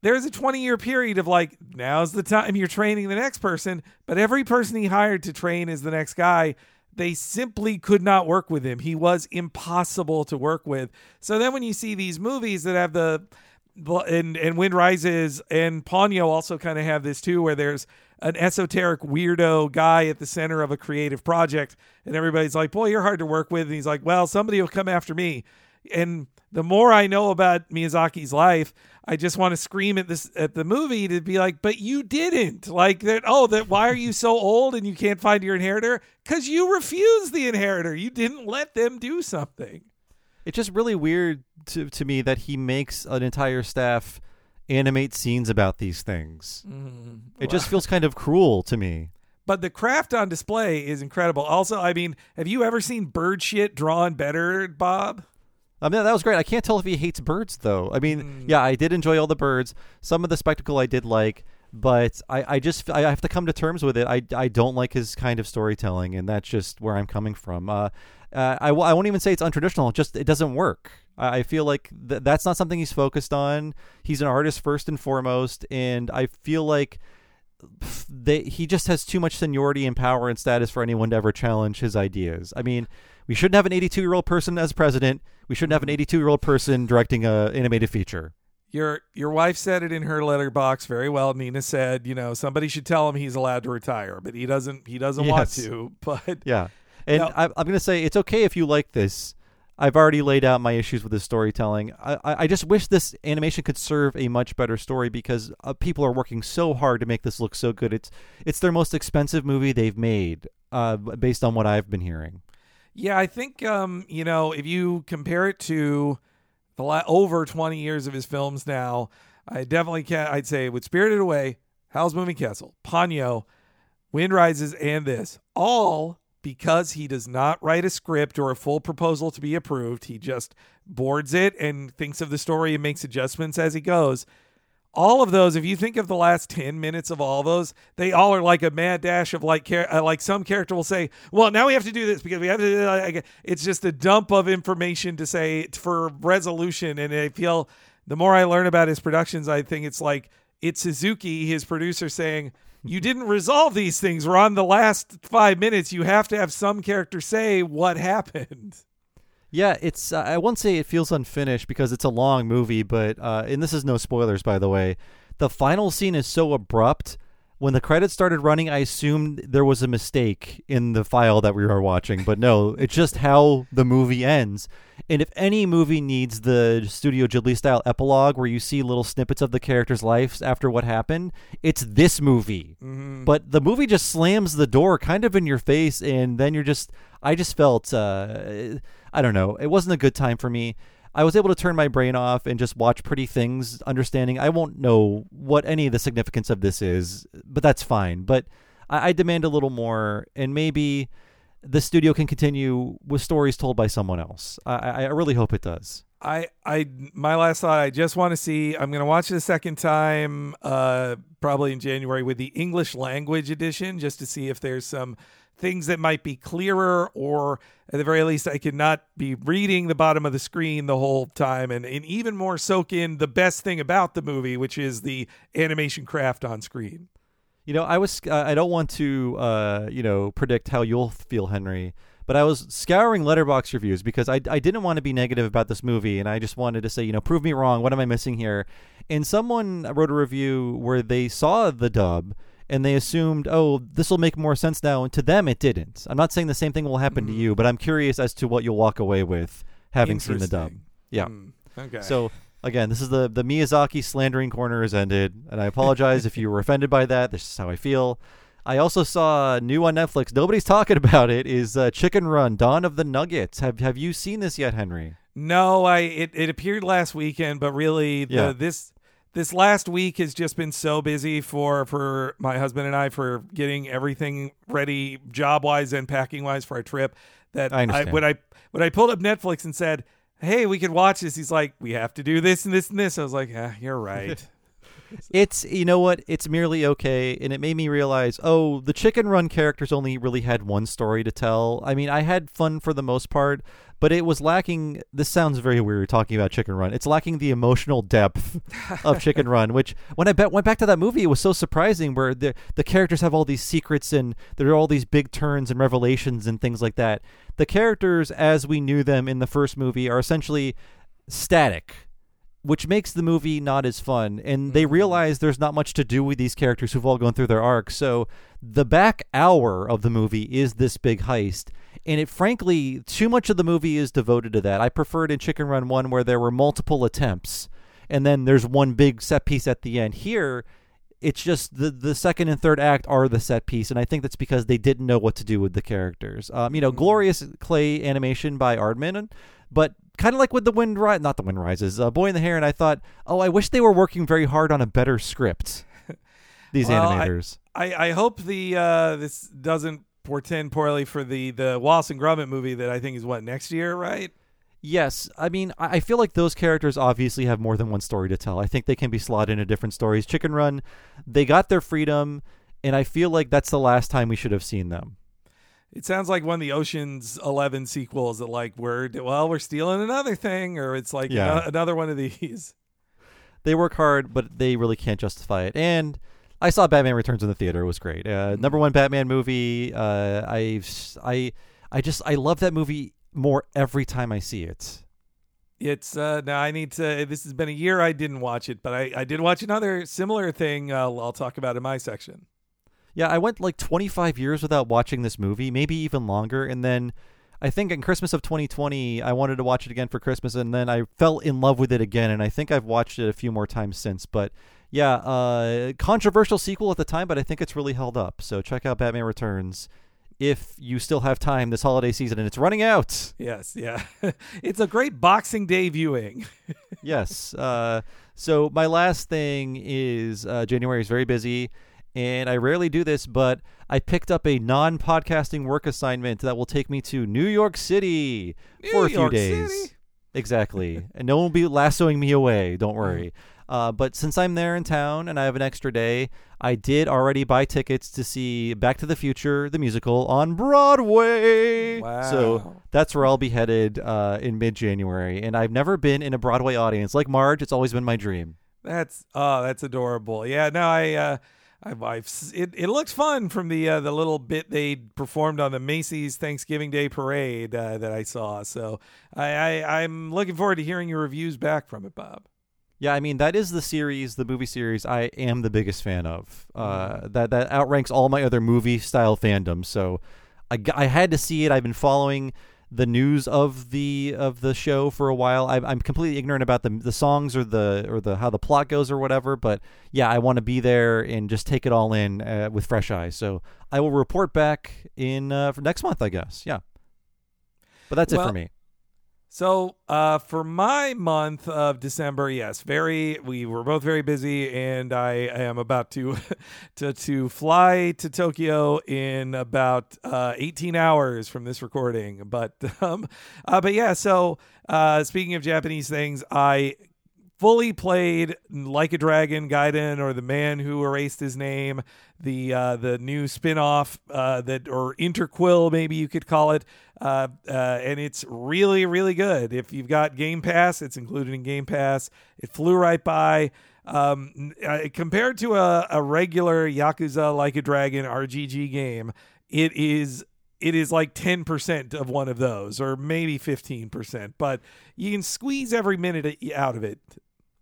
there's a 20 year period of like now's the time you're training the next person but every person he hired to train is the next guy they simply could not work with him. He was impossible to work with. So then when you see these movies that have the and and wind rises and ponyo also kind of have this too where there's an esoteric weirdo guy at the center of a creative project and everybody's like boy you're hard to work with. And he's like well somebody will come after me. And the more I know about Miyazaki's life, I just want to scream at this at the movie to be like, "But you didn't like that. Oh, that why are you so old and you can't find your inheritor? Because you refused the inheritor. You didn't let them do something." It's just really weird to to me that he makes an entire staff animate scenes about these things. Mm-hmm. It just feels kind of cruel to me. But the craft on display is incredible. Also, I mean, have you ever seen bird shit drawn better, Bob? I mean, that was great. I can't tell if he hates birds, though. I mean, yeah, I did enjoy all the birds. Some of the spectacle I did like, but I, I just I have to come to terms with it. I, I don't like his kind of storytelling, and that's just where I'm coming from. Uh, uh, I, w- I won't even say it's untraditional. Just it doesn't work. I, I feel like th- that's not something he's focused on. He's an artist first and foremost, and I feel like they he just has too much seniority and power and status for anyone to ever challenge his ideas. I mean, we shouldn't have an 82 year old person as president. We shouldn't have an mm-hmm. 82 year old person directing a animated feature. Your your wife said it in her Letterboxd very well. Nina said, you know, somebody should tell him he's allowed to retire, but he doesn't. He doesn't want to. But Yeah, and No. I, I'm going to say it's okay if you like this. I've already laid out my issues with the storytelling. I, I just wish this animation could serve a much better story because uh, people are working so hard to make this look so good. It's it's their most expensive movie they've made, uh, based on what I've been hearing. Yeah, I think um, you know if you compare it to the la- over twenty years of his films now, I definitely can. I'd say with Spirited Away, Howl's Moving Castle, Ponyo, Wind Rises, and this all because he does not write a script or a full proposal to be approved. He just boards it and thinks of the story and makes adjustments as he goes. All of those, if you think of the last ten minutes of all those, they all are like a mad dash of like, uh, like some character will say, "Well, now we have to do this because we have to." It's just a dump of information to say for resolution, and I feel the more I learn about his productions, I think it's like it's Suzuki, his producer, saying, "You didn't resolve these things. We're on the last five minutes. You have to have some character say what happened." Yeah, it's. Uh, I won't say it feels unfinished because it's a long movie, but uh, and this is no spoilers, by the way. The final scene is so abrupt. When the credits started running, I assumed there was a mistake in the file that we were watching, but no, it's just how the movie ends. And if any movie needs the Studio Ghibli style epilogue where you see little snippets of the characters' lives after what happened, it's this movie. But the movie just slams the door kind of in your face, and then you're just. I just felt. Uh, I don't know. It wasn't a good time for me. I was able to turn my brain off and just watch pretty things, understanding I won't know what any of the significance of this is, but that's fine. But I, I demand a little more, and maybe the studio can continue with stories told by someone else. I, I really hope it does. I, I, my last thought. I just want to see. I'm going to watch it a second time, uh, probably in January with the English language edition, just to see if there's some things that might be clearer, or at the very least, I could not be reading the bottom of the screen the whole time, and, and even more soak in the best thing about the movie, which is the animation craft on screen. You know, I was uh, I don't want to uh, you know predict how you'll feel, Henry, but I was scouring Letterboxd reviews because I I didn't want to be negative about this movie and I just wanted to say, you know, prove me wrong, what am I missing here? And someone wrote a review where they saw the dub and they assumed, "Oh, this will make more sense now." And to them it didn't. I'm not saying the same thing will happen to you, but I'm curious as to what you'll walk away with having seen the dub. Yeah. Mm, okay. So again, this is the the Miyazaki slandering corner has ended, and I apologize if you were offended by that. This is how I feel. I also saw new on Netflix. Nobody's talking about it. Is uh, Chicken Run: Dawn of the Nuggets? Have Have you seen this yet, Henry? No, I it, it appeared last weekend, but really the, Yeah. this this last week has just been so busy for for my husband and I for getting everything ready job wise and packing wise for our trip that I understand. when I when I pulled up Netflix and said, "Hey, we could watch this," he's like, "We have to do this and this and this." I was like, "Yeah, you're right." It's you know what? It's merely okay, and it made me realize, oh, the Chicken Run characters only really had one story to tell. I mean, I had fun for the most part, but it was lacking. This sounds very weird talking about Chicken Run. It's lacking the emotional depth of Chicken Run, which when I bet went back to that movie, it was so surprising. Where the the characters have all these secrets and there are all these big turns and revelations and things like that. The characters, as we knew them in the first movie, are essentially static which makes the movie not as fun. And they mm-hmm. realize there's not much to do with these characters who've all gone through their arcs. So the back hour of the movie is this big heist. And it frankly, too much of the movie is devoted to that. I preferred in Chicken Run 1 where there were multiple attempts and then there's one big set piece at the end. Here, it's just the the second and third act are the set piece, and I think that's because they didn't know what to do with the characters. Um, you know, glorious clay animation by Aardman, but kind of like with the Wind Rise, not the Wind Rises, uh, Boy in the Heron, and I thought, oh, I wish they were working very hard on a better script. These Well, I- animators. I, I hope the uh, this doesn't portend poorly for the the Wallace and Gromit movie that I think is what next year, right? Yes, I mean, I feel like those characters obviously have more than one story to tell. I think they can be slotted into different stories. Chicken Run, they got their freedom, and I feel like that's the last time we should have seen them. It sounds like one of the Ocean's Eleven sequels that like we're well we're stealing another thing, or it's like Yeah. ano- another one of these. they work hard, but they really can't justify it. And I saw Batman Returns in the theater. It was great. Uh, number one Batman movie. Uh, I I I just I love that movie more every time I see it. It's uh now I need to this has been a year I didn't watch it, but I, I did watch another similar thing uh, I'll talk about in my section. Yeah, I went like 25 years without watching this movie, maybe even longer, and then I think in Christmas of 2020 I wanted to watch it again for Christmas and then I fell in love with it again and I think I've watched it a few more times since, but yeah, uh controversial sequel at the time, but I think it's really held up. So check out Batman Returns if you still have time this holiday season and it's running out. Yes, yeah. it's a great Boxing Day viewing. yes. Uh, so my last thing is uh, January is very busy, and I rarely do this, but I picked up a non-podcasting work assignment that will take me to New York City New for a few York days. City? Exactly, and no one will be lassoing me away. Don't worry. Uh, but since I'm there in town and I have an extra day, I did already buy tickets to see Back to the Future, the musical, on Broadway. Wow. So that's where I'll be headed uh, in mid January. And I've never been in a Broadway audience. Like Marge, it's always been my dream. That's oh, that's adorable. Yeah, no, I, uh, I've, I've, it, it looks fun from the uh, the little bit they performed on the Macy's Thanksgiving Day parade uh, that I saw. So I, I, I'm looking forward to hearing your reviews back from it, Bob. Yeah, I mean that is the series, the movie series I am the biggest fan of. Uh, that that outranks all my other movie style fandoms. So I, I had to see it. I've been following the news of the of the show for a while. I, I'm completely ignorant about the the songs or the or the how the plot goes or whatever. But yeah, I want to be there and just take it all in uh, with fresh eyes. So I will report back in uh, for next month, I guess. Yeah. But that's it for me. So uh, for my month of December, yes, very. We were both very busy, and I am about to to to fly to Tokyo in about uh, 18 hours from this recording. But um, uh, but yeah. So uh, speaking of Japanese things, I fully played Like a Dragon Gaiden or The Man Who Erased His Name, the uh, the new spin-off uh, that or interquel maybe you could call it. Uh, uh, and it's really really good. If you've got Game Pass, it's included in Game Pass. It flew right by. Um, uh, compared to a, a regular Yakuza Like a Dragon RGG game, it is it is like 10% of one of those or maybe 15% but you can squeeze every minute out of it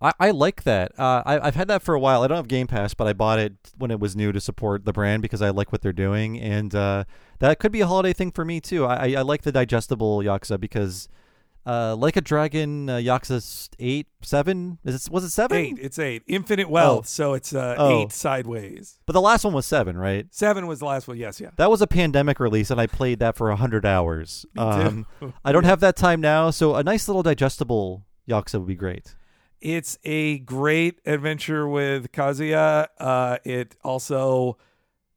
I, I like that. Uh, I, I've had that for a while. I don't have Game Pass, but I bought it when it was new to support the brand because I like what they're doing, and uh, that could be a holiday thing for me too. I, I, like the digestible Yakuza because, uh, like a Dragon, uh, Yakuza eight, seven, is it was it seven? eight it's eight infinite wealth Oh. so it's uh, Oh. eight sideways But the last one was seven, right? seven was the last one yes yeah That was a pandemic release, and I played that for a hundred hours. Um, too. I don't have that time now, so a nice little digestible Yakuza would be great. It's a great adventure with Kazuma. Uh, it also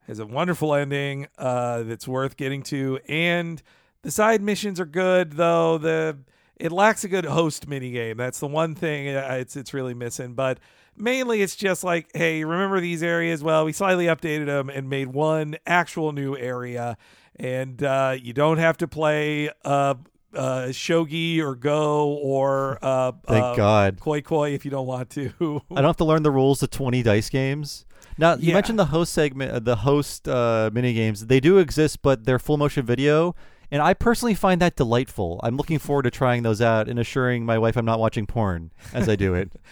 has a wonderful ending uh, that's worth getting to, and the side missions are good. Though the it lacks a good host minigame. That's the one thing uh, it's it's really missing. But mainly, it's just like, hey, remember these areas? Well, we slightly updated them and made one actual new area, and uh, you don't have to play. Uh, uh, shogi or go or uh, Thank uh, God. koi koi if you don't want to. I don't have to learn the rules to 20 dice games. Now, you Yeah. mentioned the host segment, the host uh, mini games. They do exist, but they're full motion video, and I personally find that delightful. I'm looking forward to trying those out and assuring my wife I'm not watching porn as I do it.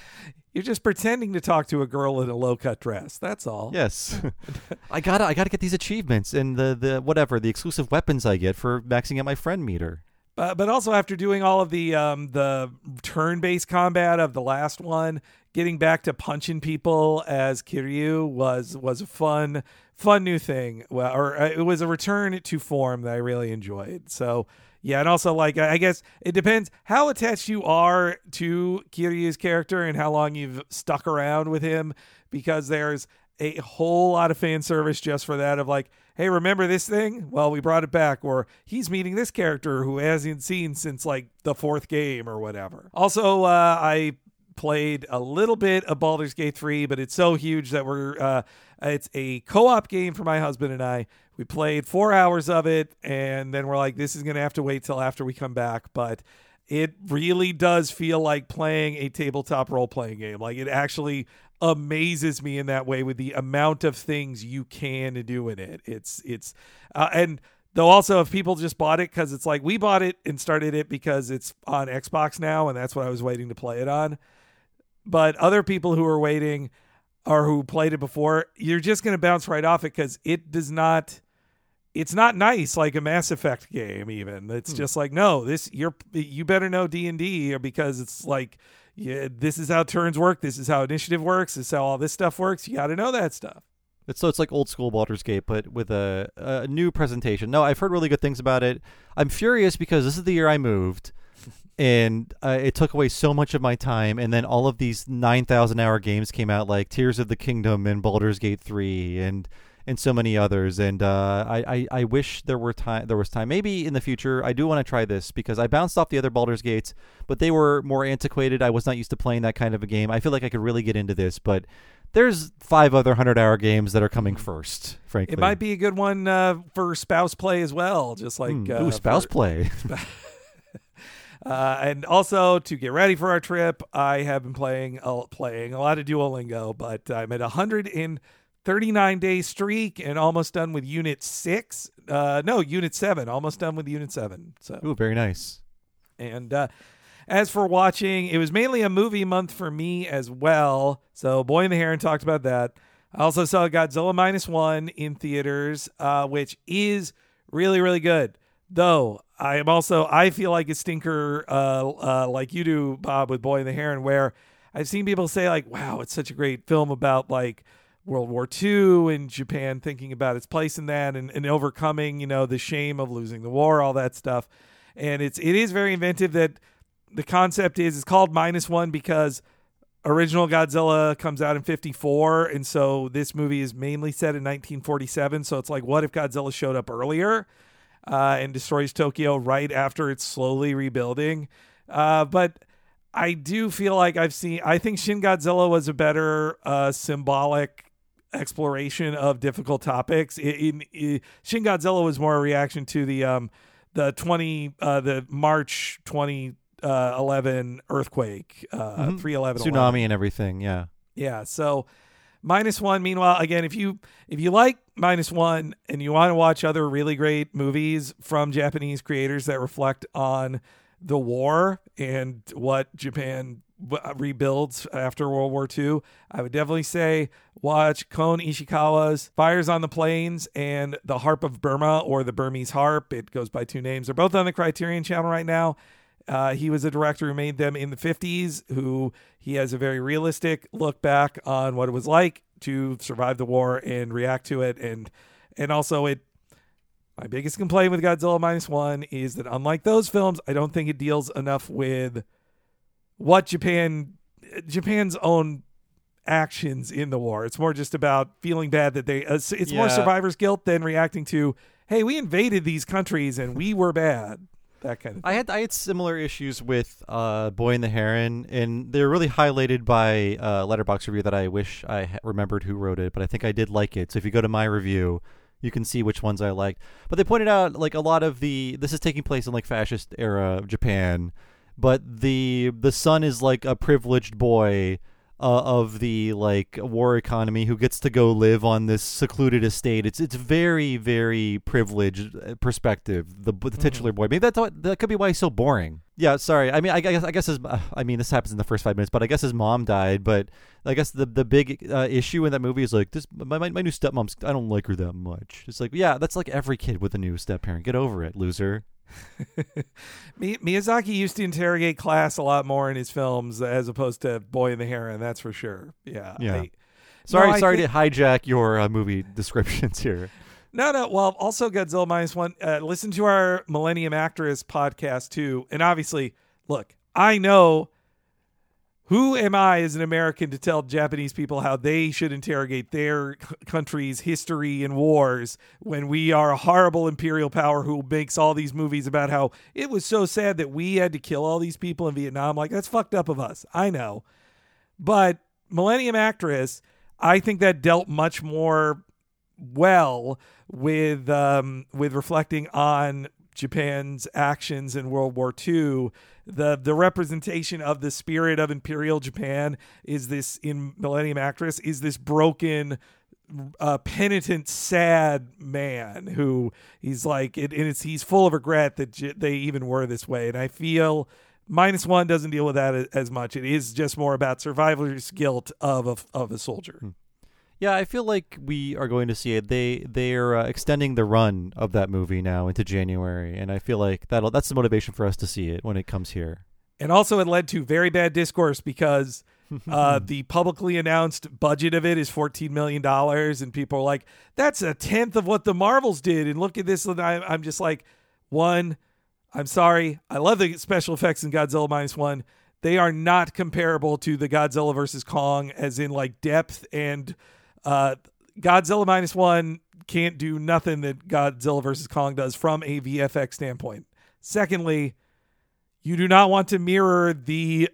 You're just pretending to talk to a girl in a low cut dress. That's all. yes, I gotta, I gotta get these achievements and the, the whatever the exclusive weapons I get for maxing out my friend meter. But but also after doing all of the um the turn based combat of the last one, getting back to punching people as Kiryu was was a fun fun new thing. Well, or uh, it was a return to form that I really enjoyed. So yeah, and also like I guess it depends how attached you are to Kiryu's character and how long you've stuck around with him, because there's a whole lot of fan service just for that of like, hey, remember this thing? Well, we brought it back, or he's meeting this character who hasn't seen since like the fourth game or whatever. Also, uh, I played a little bit of Baldur's Gate 3, but it's so huge that we're uh, it's a co-op game for my husband and I. We played four hours of it, and then we're like, this is gonna have to wait till after we come back, but it really does feel like playing a tabletop role playing game. Like it actually amazes me in that way with the amount of things you can do in it. It's it's uh, and though also if people just bought it because it's like we bought it and started it because it's on Xbox now and that's what I was waiting to play it on. But other people who are waiting or who played it before, you're just going to bounce right off it because it does not. It's not nice like a Mass Effect game. Even it's just like no, this you're you better know D and D because it's like yeah, this is how turns work. This is how initiative works. This is how all this stuff works. You got to know that stuff. It's, so it's like old school Baldur's Gate, but with a, a new presentation. No, I've heard really good things about it. I'm furious because this is the year I moved, and uh, it took away so much of my time. And then all of these nine thousand hour games came out, like Tears of the Kingdom and Baldur's Gate three, and and so many others. And uh, I, I, I wish there were time. There was time. Maybe in the future, I do want to try this because I bounced off the other Baldur's Gates, but they were more antiquated. I was not used to playing that kind of a game. I feel like I could really get into this, but there's five other hundred hour games that are coming mm. first. Frankly, it might be a good one uh, for spouse play as well. Just like mm, ooh, uh, spouse for, play. Uh, and also to get ready for our trip, I have been playing uh, playing a lot of Duolingo, but I'm at 100 in 39 day streak and almost done with unit six. Uh, no, unit seven, almost done with unit seven. So, Ooh, very nice. And uh, as for watching, it was mainly a movie month for me as well. So, Boy in the Heron talked about that. I also saw Godzilla Minus One in theaters, uh, which is really, really good. Though I am also, I feel like a stinker, uh, uh, like you do, Bob, with Boy in the Heron, where I've seen people say, like, wow, it's such a great film about like World War II and Japan thinking about its place in that and, and overcoming, you know, the shame of losing the war, all that stuff. And it's it is very inventive that the concept is it's called minus one because original Godzilla comes out in 54 and so this movie is mainly set in 1947 so it's like what if Godzilla showed up earlier uh, and destroys Tokyo right after it's slowly rebuilding uh, but I do feel like I've seen I think Shin Godzilla was a better uh, symbolic exploration of difficult topics in, in, in Shin Godzilla was more a reaction to the um the 20 uh the March 2011 earthquake uh 311 Tsunami and everything. Yeah. yeah. So minus one. Meanwhile, again, if you if you like minus one and you want to watch other really great movies from Japanese creators that reflect on the war and what Japan rebuilds after World War II, I would definitely say watch Kon Ichikawa's Fires on the Plains and The Harp of Burma or The Burmese Harp. It goes by two names. They're both on the Criterion channel right now. Uh, he was a director who made them in the 50s, who he has a very realistic look back on what it was like to survive the war and react to it. And, and also it, my biggest complaint with Godzilla minus one is that unlike those films, I don't think it deals enough with what Japan, Japan's own actions in the war. It's more just about feeling bad that they, uh, it's more survivor's guilt than reacting to, hey, we invaded these countries and we were bad. That kind of I had I had similar issues with uh, Boy and the Heron, and they're really highlighted by uh, Letterboxd review that I wish I ha- remembered who wrote it, but I think I did like it. So if you go to my review, you can see which ones I liked. But they pointed out like a lot of the this is taking place in like fascist era Japan, but the the son is like a privileged boy. Uh, of the like war economy who gets to go live on this secluded estate. It's it's very very privileged uh, perspective the, the titular boy. Maybe that's what, that could be why he's so boring. Yeah sorry. I mean i guess i guess his uh, i mean this happens in the first five minutes but i guess his mom died but i guess the the big uh, issue in that movie is like this my, my, my new stepmom's i don't like her that much. It's like yeah that's like every kid with a new step parent. Get over it loser Miyazaki used to interrogate class a lot more in his films as opposed to Boy and the Heron. That's for sure. Yeah. Yeah. I- sorry No, sorry think- to hijack your uh, movie descriptions here No, no. Well, also Godzilla minus one. Uh, listen to our Millennium Actress podcast too. And obviously, look, I know who am I as an American to tell Japanese people how they should interrogate their country's history and wars when we are a horrible imperial power who makes all these movies about how it was so sad that we had to kill all these people in Vietnam. Like, that's fucked up of us. I know. But Millennium Actress, I think that dealt much more well with um, with reflecting on Japan's actions in World War II, the the representation of the spirit of Imperial Japan is this in Millennium Actress is this broken uh, penitent, sad man who he's like, it, and it's he's full of regret that j- they even were this way. And I feel minus one doesn't deal with that as much. It is just more about survivor's guilt of a, of a soldier. Yeah, I feel like we are going to see it. They they are uh, extending the run of that movie now into January, and I feel like that'll that's the motivation for us to see it when it comes here. And also, it led to very bad discourse because uh, the publicly announced budget of it is $14 million. And people are like, that's a tenth of what the Marvels did. And look at this. And I, I'm just like, one, I'm sorry. I love the special effects in Godzilla Minus One. They are not comparable to the Godzilla versus Kong, as in like depth and uh, Godzilla Minus One can't do nothing that Godzilla versus Kong does from a VFX standpoint. Secondly, you do not want to mirror the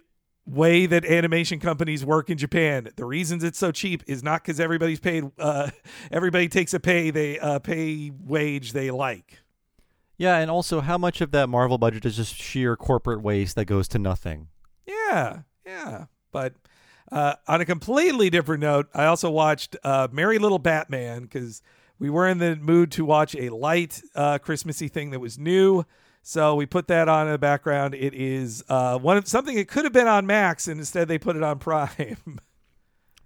way that animation companies work in Japan. The reasons it's so cheap is not because everybody's paid. Uh, everybody takes a pay they uh, pay wage they like. Yeah, and also how much of that Marvel budget is just sheer corporate waste that goes to nothing? Yeah, yeah. But uh, on a completely different note, I also watched uh, Merry Little Batman because we were in the mood to watch a light uh, Christmassy thing that was new. So we put that on in the background. It is uh, one of something that could have been on Max, and instead they put it on Prime.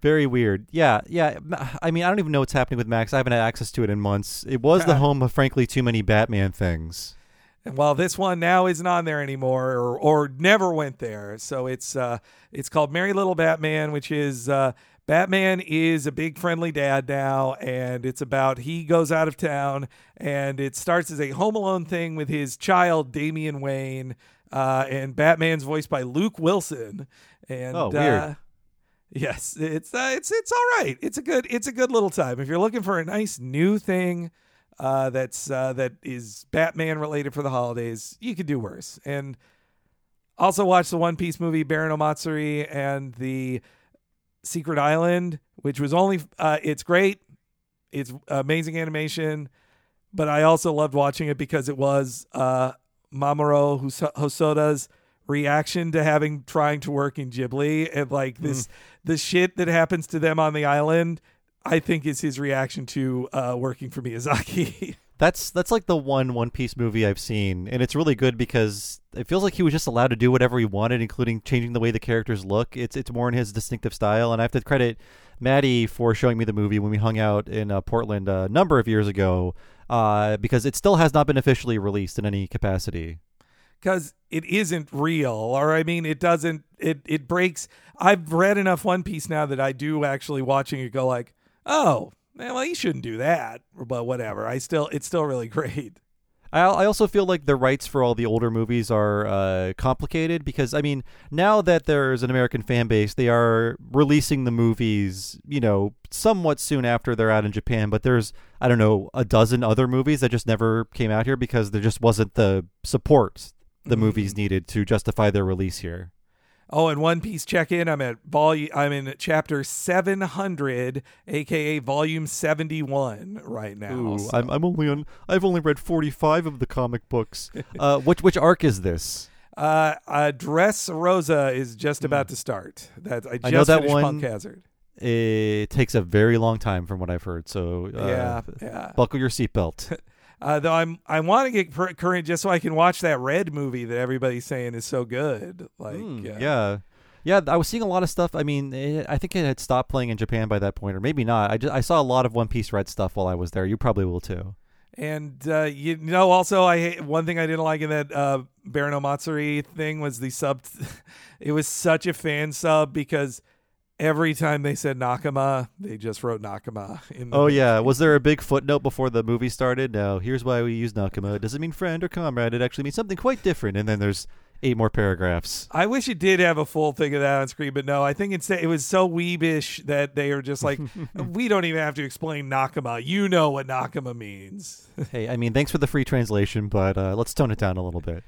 Very weird. Yeah, yeah. I mean, I don't even know what's happening with Max. I haven't had access to it in months. It was the home of, frankly, too many Batman things. And while this one now isn't on there anymore, or, or never went there, so it's uh, it's called Merry Little Batman, which is uh, Batman is a big friendly dad now, and it's about he goes out of town, and it starts as a Home Alone thing with his child Damian Wayne, uh, and Batman's voiced by Luke Wilson. And Oh, weird. Uh, yes, it's uh, it's it's all right. It's a good it's a good little time if you're looking for a nice new thing. Uh, that's uh, that is Batman related for the holidays. You could do worse. And also watch the One Piece movie Baron Omatsuri and the Secret Island, which was only uh, it's great. It's amazing animation, but I also loved watching it because it was uh, Mamoru Hos- Hosoda's reaction to having trying to work in Ghibli and like this the shit that happens to them on the island. I think is his reaction to uh, working for Miyazaki. That's that's like the one One Piece movie I've seen, and it's really good because it feels like he was just allowed to do whatever he wanted, including changing the way the characters look. It's it's more in his distinctive style, and I have to credit Maddie for showing me the movie when we hung out in uh, Portland a number of years ago, uh, because it still has not been officially released in any capacity. because it isn't real or i mean it doesn't it it breaks i've read enough one piece now that i do actually watching it go like oh well you shouldn't do that but whatever i still it's still really great I, I also feel like the rights for all the older movies are uh, complicated because I mean now that there's an American fan base, they are releasing the movies, you know, somewhat soon after they're out in Japan. But there's I don't know a dozen other movies that just never came out here because there just wasn't the support the movies needed to justify their release here. Oh and one piece check in i'm at volume i'm in chapter 700 aka volume 71 right now Ooh, so- I'm I'm only on I've only read 45 of the comic books. uh, which which arc is this? uh, uh dress rosa is just about to start that i just I know that finished one- punk hazard It takes a very long time from what I've heard. So uh, yeah yeah buckle your seatbelt. Uh, though I'm, I want to get cur- current just so I can watch that Red movie that everybody's saying is so good. Like, Hmm, uh, yeah. Yeah, I was seeing a lot of stuff. I mean, it, I think it had stopped playing in Japan by that point, or maybe not. I just I saw a lot of One Piece Red stuff while I was there. You probably will too. And uh, you know, also, I one thing I didn't like in that uh, Baron Omatsuri thing was the sub. it was such a fan sub because every time they said Nakama, they just wrote Nakama. In the Oh yeah, was there a big footnote before the movie started? No, here's why we use Nakama. It doesn't mean friend or comrade. It actually means something quite different. And then there's eight more paragraphs. I wish it did have a full thing of that on screen, but no, I think it's it was so weebish that they are just like, we don't even have to explain Nakama. You know what Nakama means. hey, I mean, thanks for the free translation, but uh, let's tone it down a little bit.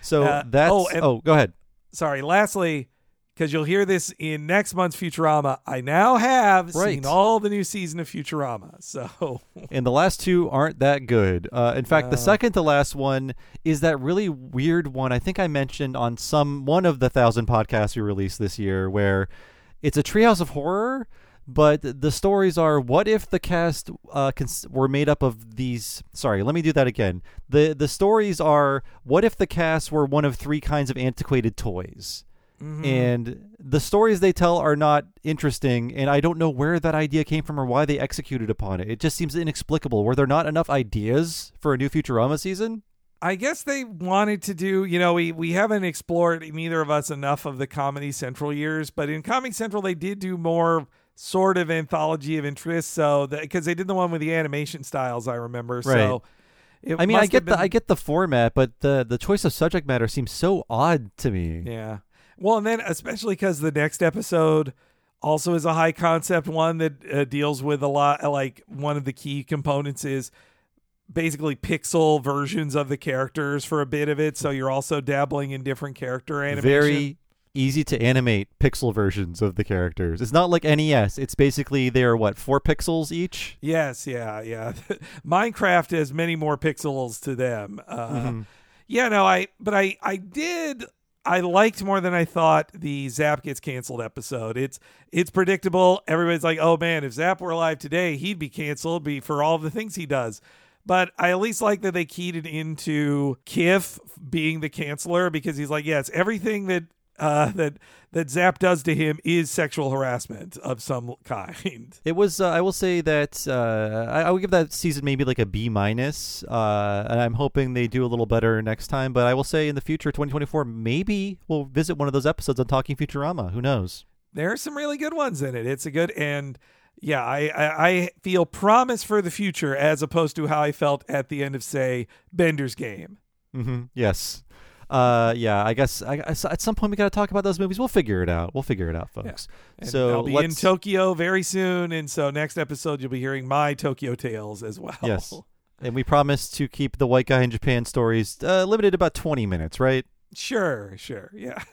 So Uh, that's oh, oh, go ahead. Sorry. Lastly, because you'll hear this in next month's Futurama. I now have Right. seen all the new season of Futurama. So and the last two aren't that good. Uh, in fact, the second to last one is that really weird one. I think I mentioned on some one of the thousand podcasts we released this year, where it's a treehouse of horror. But the stories are: what if the cast uh, cons- were made up of these? Sorry, let me do that again. the The stories are: what if the cast were one of three kinds of antiquated toys? Mm-hmm. and the stories they tell are not interesting and i don't know where that idea came from or why they executed upon it it just seems inexplicable were there not enough ideas for a new futurama season I guess they wanted to do, you know, we, we haven't explored, neither of us, enough of the Comedy Central years, but in Comedy Central, they did do more sort of anthology of interest. So, because they did the one with the animation styles, I remember. So, it i mean i get have the i get the format but the the choice of subject matter seems so odd to me Yeah. Well, and then especially because the next episode also is a high concept one that uh, deals with a lot, like one of the key components is basically pixel versions of the characters for a bit of it. So you're also dabbling in different character animation. very easy to animate pixel versions of the characters it's not like nes it's basically they're what four pixels each Yes, yeah, yeah. Minecraft has many more pixels to them. Uh, Mm-hmm. Yeah, no, I but I I did I liked more than I thought the Zapp gets canceled episode. It's it's predictable. Everybody's like, "Oh man, if Zapp were alive today, he'd be canceled be for all the things he does." But I at least like that they keyed it into Kif being the canceller because he's like, "Yes, everything that uh, that that Zapp does to him is sexual harassment of some kind." It was. Uh, I will say that uh, I, I would give that season maybe like a B minus, uh, and I'm hoping they do a little better next time. But I will say in the future, 2024, maybe we'll visit one of those episodes on Talking Futurama. Who knows? there are some really good ones in it. It's a good and yeah, I, I I feel promise for the future as opposed to how I felt at the end of say Bender's Game. hmm Yes. Uh, yeah. I guess I, I- at some point we got to talk about those movies. We'll figure it out. We'll figure it out, folks. And so I'll be in. Tokyo very soon, and so next episode you'll be hearing my Tokyo tales as well. Yes. and we promise to keep the white guy in Japan stories uh, limited about 20 minutes, right? Sure, sure, yeah.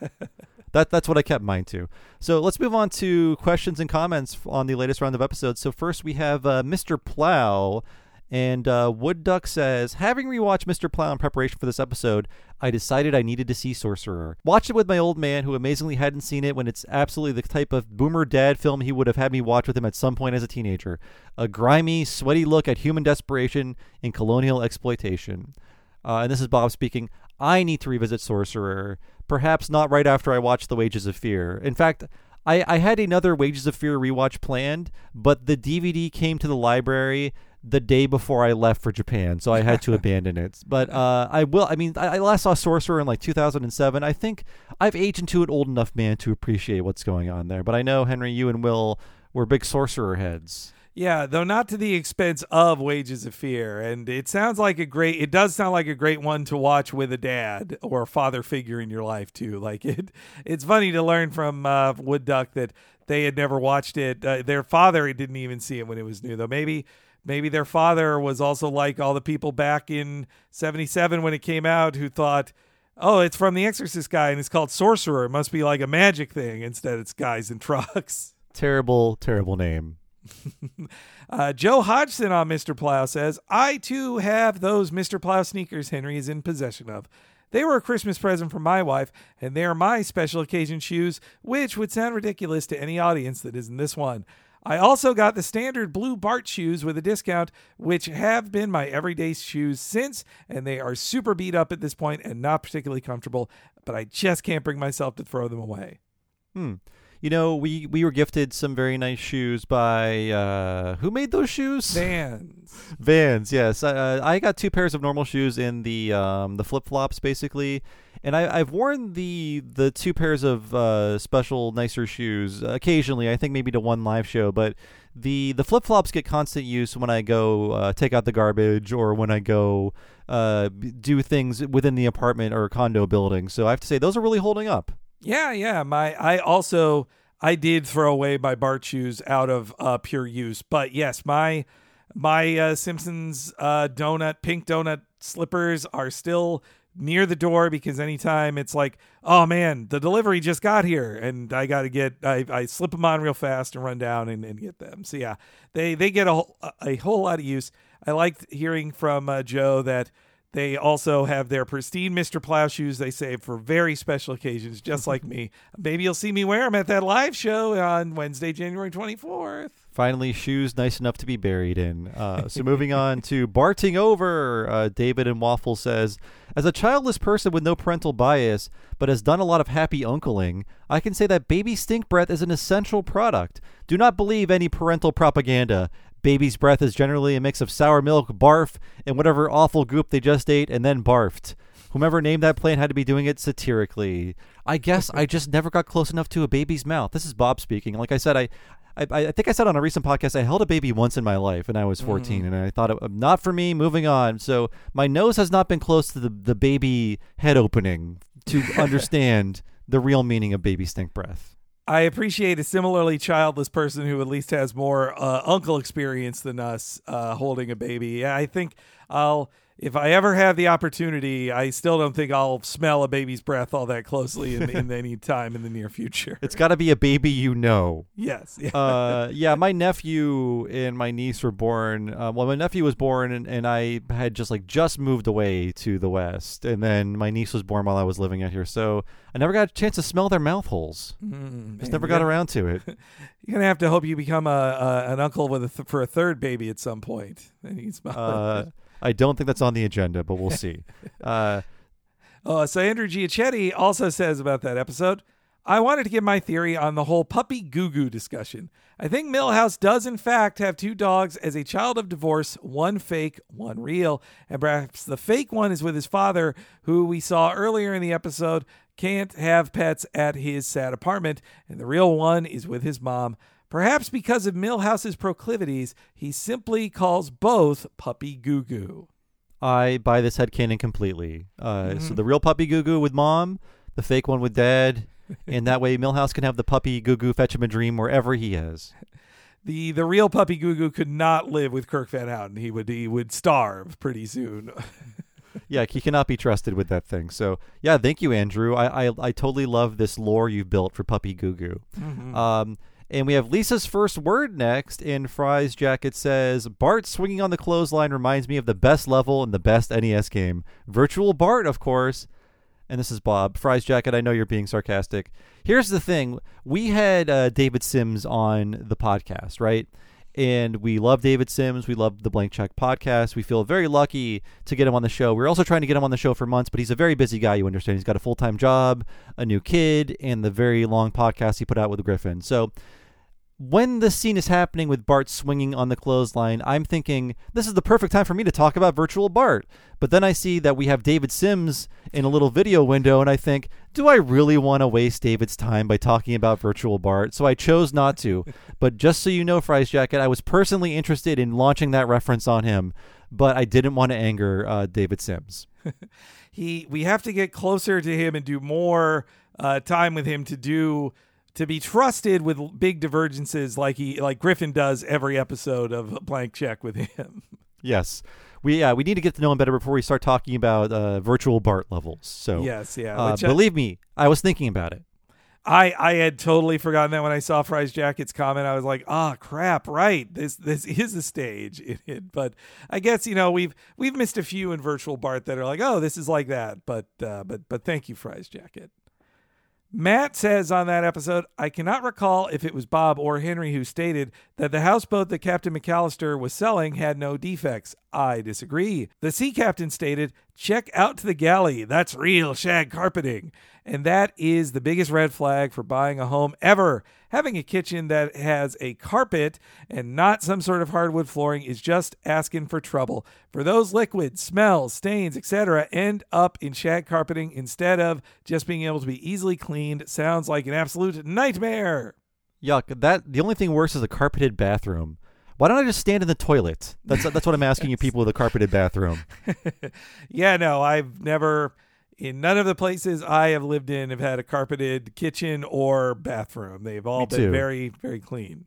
That that's what I kept mine to. So let's move on to questions and comments on the latest round of episodes. So first we have uh, Mr. Plow, and uh, Wood Duck says, having rewatched Mr. Plow in preparation for this episode, I decided I needed to see Sorcerer. Watched it with my old man, who amazingly hadn't seen it when it's absolutely the type of boomer dad film he would have had me watch with him at some point as a teenager. A grimy, sweaty look at human desperation and colonial exploitation. Uh, and this is Bob speaking. I need to revisit Sorcerer, perhaps not right after I watch The Wages of Fear. In fact, I, I had another Wages of Fear rewatch planned, but the DVD came to the library the day before I left for Japan, so I had to abandon it. But uh, I will. I mean, I, I last saw Sorcerer in like 2007. I think I've aged into an old enough man to appreciate what's going on there. But I know Henry, you and Will were big Sorcerer heads. Yeah, though not to the expense of Wages of Fear. And it sounds like a great it does sound like a great one to watch with a dad or a father figure in your life too. Like it it's funny to learn from uh, Wood Duck that they had never watched it. Uh, their father didn't even see it when it was new though. Maybe maybe their father was also like all the people back in 77 when it came out who thought Oh, it's from the Exorcist guy and it's called Sorcerer. It must be like a magic thing. Instead, it's guys in trucks. Terrible, terrible name. Uh, Joe Hodgson on Mr. Plow says, I too have those Mr. Plow sneakers Henry is in possession of. They were a Christmas present from my wife, and they are my special occasion shoes, which would sound ridiculous to any audience that isn't this one. I also got the standard blue Bart shoes with a discount, which have been my everyday shoes since, and they are super beat up at this point and not particularly comfortable, but I just can't bring myself to throw them away. Hmm. You know, we we were gifted some very nice shoes by uh, who made those shoes? Vans. Vans. Yes, uh, I got two pairs of normal shoes in the um, the flip flops basically, and I, I've worn the the two pairs of uh, special nicer shoes occasionally. I think maybe to one live show, but the the flip flops get constant use when I go uh, take out the garbage or when I go uh, do things within the apartment or condo building. So I have to say those are really holding up. Yeah, yeah. My I also I did throw away my Bart shoes out of uh, pure use, but yes, my my uh, Simpsons uh, donut pink donut slippers are still near the door because anytime it's like, oh man, the delivery just got here and I got to get, I, I slip them on real fast and run down and, and get them. So yeah, they, they get a, whole- a whole lot of use. I liked hearing from uh, Joe that they also have their pristine Mr. Plow shoes they save for very special occasions, just like me. Maybe you'll see me wear them at that live show on Wednesday, January 24th. Finally, shoes nice enough to be buried in. Uh, so moving on to Barting Over, uh, David and Waffle says, As a childless person with no parental bias, but has done a lot of happy uncling, I can say that baby stink breath is an essential product. Do not believe any parental propaganda. Baby's breath is generally a mix of sour milk, barf, and whatever awful goop they just ate and then barfed. Whomever named that plant had to be doing it satirically. I guess I just never got close enough to a baby's mouth. This is Bob speaking. Like I said, I, I, I think I said on a recent podcast I held a baby once in my life, and I was 14, and I thought it not for me. Moving on. So my nose has not been close to the the baby head opening to understand the real meaning of baby stink breath. I appreciate a similarly childless person who at least has more uh, uncle experience than us uh, holding a baby. I think I'll, if I ever have the opportunity, I still don't think I'll smell a baby's breath all that closely in, in any time in the near future. It's got to be a baby you know. yes. Yeah. uh, yeah, my nephew and my niece were born. Uh, well, my nephew was born, and, and I had just like just moved away to the west, and then my niece was born while I was living out here. So I never got a chance to smell their mouth holes. Mm, Just man, never got gonna- around to it. You're gonna have to hope you become a, a an uncle with a th- for a third baby at some point. Then you smell Uh, I don't think that's on the agenda, but we'll see. Uh, Uh, so Andrew Giachetti also says about that episode, I wanted to give my theory on the whole puppy goo goo discussion. I think Milhouse does in fact have two dogs as a child of divorce, one fake, one real, and perhaps the fake one is with his father, who we saw earlier in the episode can't have pets at his sad apartment, and the real one is with his mom. Perhaps because of Milhouse's proclivities, he simply calls both puppy goo goo. I buy this headcanon completely. Uh, Mm-hmm. So the real puppy goo goo with mom, the fake one with dad, and that way Milhouse can have the puppy goo goo fetch him a dream wherever he is. the the real puppy Goo Goo could not live with Kirk Van Houten. He would he would starve pretty soon. Yeah, he cannot be trusted with that thing. So yeah, thank you, Andrew. I I, I totally love this lore you've built for Puppy Goo Goo. Um, and we have Lisa's first word next. In Fry's jacket says Bart swinging on the clothesline reminds me of the best level in the best NES game, Virtual Bart, of course. And this is Bob Fry's jacket. I know you're being sarcastic. Here's the thing: we had uh, David Sims on the podcast, right? And we love David Sims. We love the Blank Check podcast. We feel very lucky to get him on the show. We're also trying to get him on the show for months, but he's a very busy guy. You understand? He's got a full time job, a new kid, and the very long podcast he put out with Griffin. So when the scene is happening with Bart swinging on the clothesline, I'm thinking this is the perfect time for me to talk about Virtual Bart. But then I see that we have David Sims in a little video window, and I think, do I really want to waste David's time by talking about Virtual Bart? So I chose not to. but just so you know, Fry's Jacket, I was personally interested in launching that reference on him, but I didn't want to anger uh, David Sims. he we have to get closer to him and do more uh, time with him to do to be trusted with big divergences like he like Griffin does every episode of Blank Check with him. Yes. We, yeah, we need to get to know him better before we start talking about uh, virtual Bart levels. So, yes, yeah. uh, I- believe me, I was thinking about it. I I had totally forgotten that when I saw Fry's Jacket's comment. I was like, "Ah, crap! Right, this this is a stage." in it. But I guess you know we've we've missed a few in Virtual Bart that are like, "Oh, this is like that." But uh, but but thank you, Fry's Jacket. Matt says on that episode, I cannot recall if it was Bob or Henry who stated that the houseboat that Captain McAllister was selling had no defects. I disagree. The sea captain stated, Check out to the galley. That's real shag carpeting. And that is the biggest red flag for buying a home ever. Having a kitchen that has a carpet and not some sort of hardwood flooring is just asking for trouble. For those liquids, smells, stains, etc., end up in shag carpeting instead of just being able to be easily cleaned. Sounds like an absolute nightmare. Yuck. That the only thing worse is a carpeted bathroom. Why don't I just stand in the toilet? That's that's what I'm asking you people with a carpeted bathroom. yeah, no, I've never in none of the places I have lived in have had a carpeted kitchen or bathroom. They've all Me been too. very, very clean.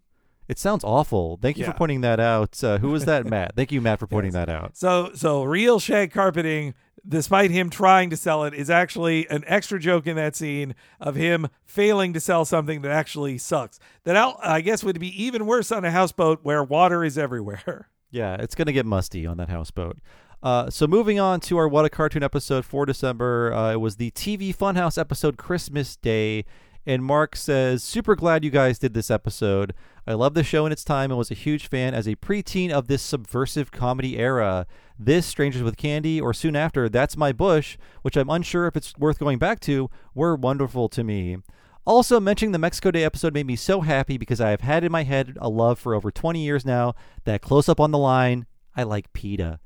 It sounds awful. Thank you Yeah. for pointing that out. Uh, who was that, Matt? Thank you, Matt, for pointing that out. So, so real shag carpeting despite him trying to sell it, is actually an extra joke in that scene of him failing to sell something that actually sucks. That I'll, I guess would be even worse on a houseboat where water is everywhere. Yeah, it's gonna get musty on that houseboat. Uh, so moving on to our What a Cartoon episode for December, uh, it was the TV Funhouse episode Christmas Day, and Mark says, "Super glad you guys did this episode. I love the show in its time and was a huge fan as a preteen of this subversive comedy era. This Strangers with Candy or soon after That's My Bush, which I'm unsure if it's worth going back to, were wonderful to me." Also, mentioning the Mexico Day episode made me so happy because I have had in my head a love for over 20 years now. That close up on the line, I like pita.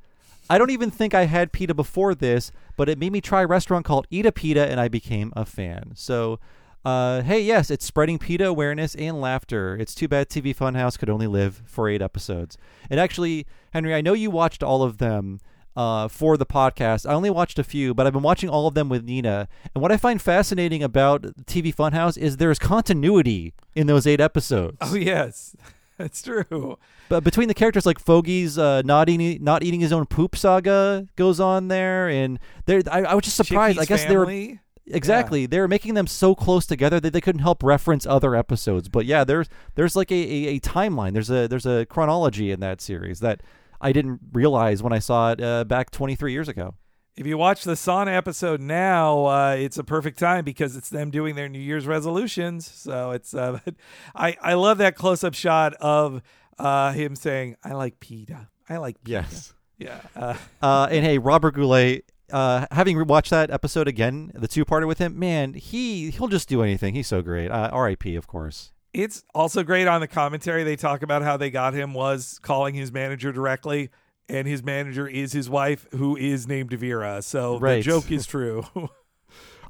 I don't even think I had pita before this, but it made me try a restaurant called Eat a Pita and I became a fan. So, uh, hey, yes, it's spreading pita awareness and laughter. It's too bad TV Funhouse could only live for eight episodes. And actually, Henry, I know you watched all of them uh, for the podcast. I only watched a few, but I've been watching all of them with Nina. And what I find fascinating about TV Funhouse is there's continuity in those eight episodes. Oh yes, that's true. But between the characters, like Fogey's uh, not eating not eating his own poop saga goes on there, and there I, I was just surprised. Chicky's I guess they were family. exactly they were making them so close together that they couldn't help reference other episodes. But yeah, there's there's like a, a, a timeline. There's a there's a chronology in that series that I didn't realize when I saw it uh, back 23 years ago. If you watch the sauna episode now, uh, it's a perfect time because it's them doing their New Year's resolutions. So it's uh, I I love that close up shot of uh, him saying, "I like pita. I like pita." Yes." Yeah. Uh, Uh, and hey, Robert Goulet, uh, having rewatched that episode again, the two-parter with him, man, he he'll just do anything. He's so great. Uh, R.I.P. Of course. It's also great on the commentary. They talk about how they got him was calling his manager directly, and his manager is his wife, who is named Vera. So Right. the joke is true.